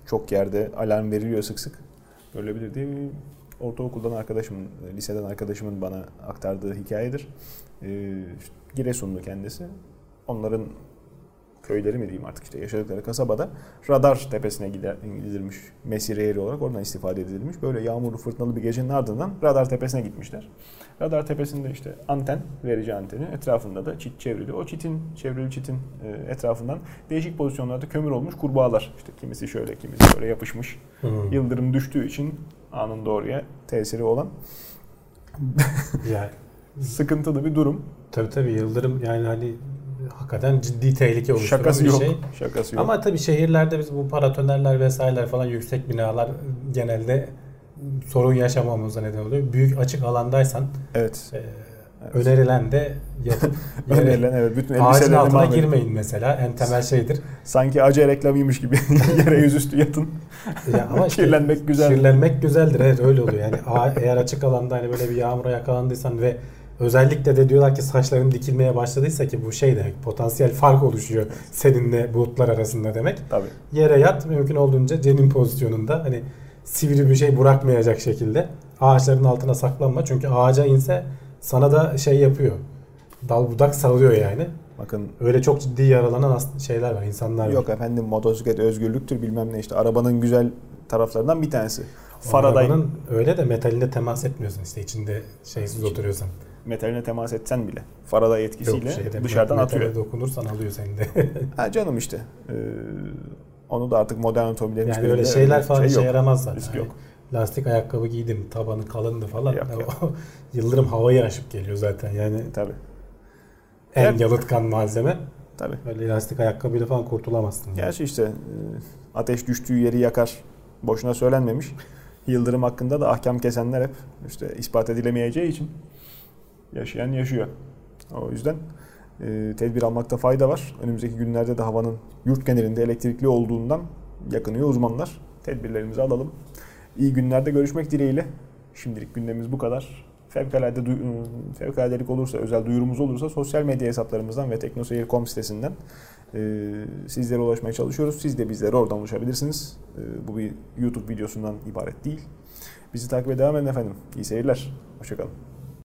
çok yerde alarm veriliyor sık sık. Görülebilir diye bir ortaokuldan arkadaşımın, e, liseden arkadaşımın bana aktardığı hikayedir. E, Giresunlu kendisi. Onların köyleri mi diyeyim artık işte yaşadıkları kasabada radar tepesine gidilmiş mesire yeri olarak oradan istifade edilmiş. Böyle yağmurlu fırtınalı bir gecenin ardından radar tepesine gitmişler. Radar tepesinde işte anten, verici anteni etrafında da çit çevrili. O çitin, çevrili çitin e, etrafından değişik pozisyonlarda kömür olmuş kurbağalar. İşte kimisi şöyle, kimisi şöyle yapışmış. Hmm. Yıldırım düştüğü için anında oraya tesiri olan Yani sıkıntılı bir durum. tabii tabii yıldırım yani hani hakikaten ciddi tehlike oluşturan Şakası bir yok. şey. Şakası yok. Ama tabii şehirlerde biz bu paratonerler vesaireler falan yüksek binalar genelde sorun yaşamamıza neden oluyor. Büyük açık alandaysan evet. e, Evet. önerilen de yatıp Önerilen evet bütün Ağacın altına girmeyin mesela. En temel şeydir. Sanki acı reklamıymış gibi yere yüzüstü yatın. Ya ama Kirlenmek güzel. Kirlenmek güzeldir. Evet öyle oluyor. Yani eğer açık alanda hani böyle bir yağmura yakalandıysan ve özellikle de diyorlar ki saçların dikilmeye başladıysa ki bu şey demek potansiyel fark oluşuyor seninle bulutlar arasında demek. Tabii. Yere yat mümkün olduğunca cenin pozisyonunda hani sivri bir şey bırakmayacak şekilde ağaçların altına saklanma. Çünkü ağaca inse sana da şey yapıyor. Dal budak salıyor yani. Bakın Öyle çok ciddi yaralanan şeyler var, insanlar var. yok efendim motosiklet özgürlüktür bilmem ne işte arabanın güzel taraflarından bir tanesi. Faraday Arabanın öyle de metaline temas etmiyorsun işte içinde şeysiz oturuyorsan. Metaline temas etsen bile Faraday Yok etkisiyle şeyde dışarıdan atıyor. dokunursan alıyor seni de. Ha canım işte. Ee, onu da artık modern otomobillerimiz yani öyle şeyler falan şey işe yok. yaramaz zaten. Risk Hani yok. lastik ayakkabı giydim, tabanı kalındı falan. Yok, O- yok. Yıldırım havayı aşıp geliyor zaten. Yani Tabii. en Evet. yalıtkan malzeme. Tabii. Öyle lastik ayakkabıyla falan kurtulamazsın. yani. Gerçi işte e, ateş düştüğü yeri yakar. Boşuna söylenmemiş. Yıldırım hakkında da ahkam kesenler hep işte ispat edilemeyeceği için yaşayan yaşıyor. O yüzden e, tedbir almakta fayda var. Önümüzdeki günlerde de havanın yurt genelinde elektrikli olduğundan yakınıyor uzmanlar. Tedbirlerimizi alalım. İyi günlerde görüşmek dileğiyle. Şimdilik gündemimiz bu kadar. Fevkalade ıı, fevkaladelik olursa, özel duyurumuz olursa sosyal medya hesaplarımızdan ve teknoseyir.com sitesinden e, sizlere ulaşmaya çalışıyoruz. Siz de bizlere oradan ulaşabilirsiniz. E, bu bir YouTube videosundan ibaret değil. Bizi takip edin efendim. İyi seyirler. Hoşçakalın.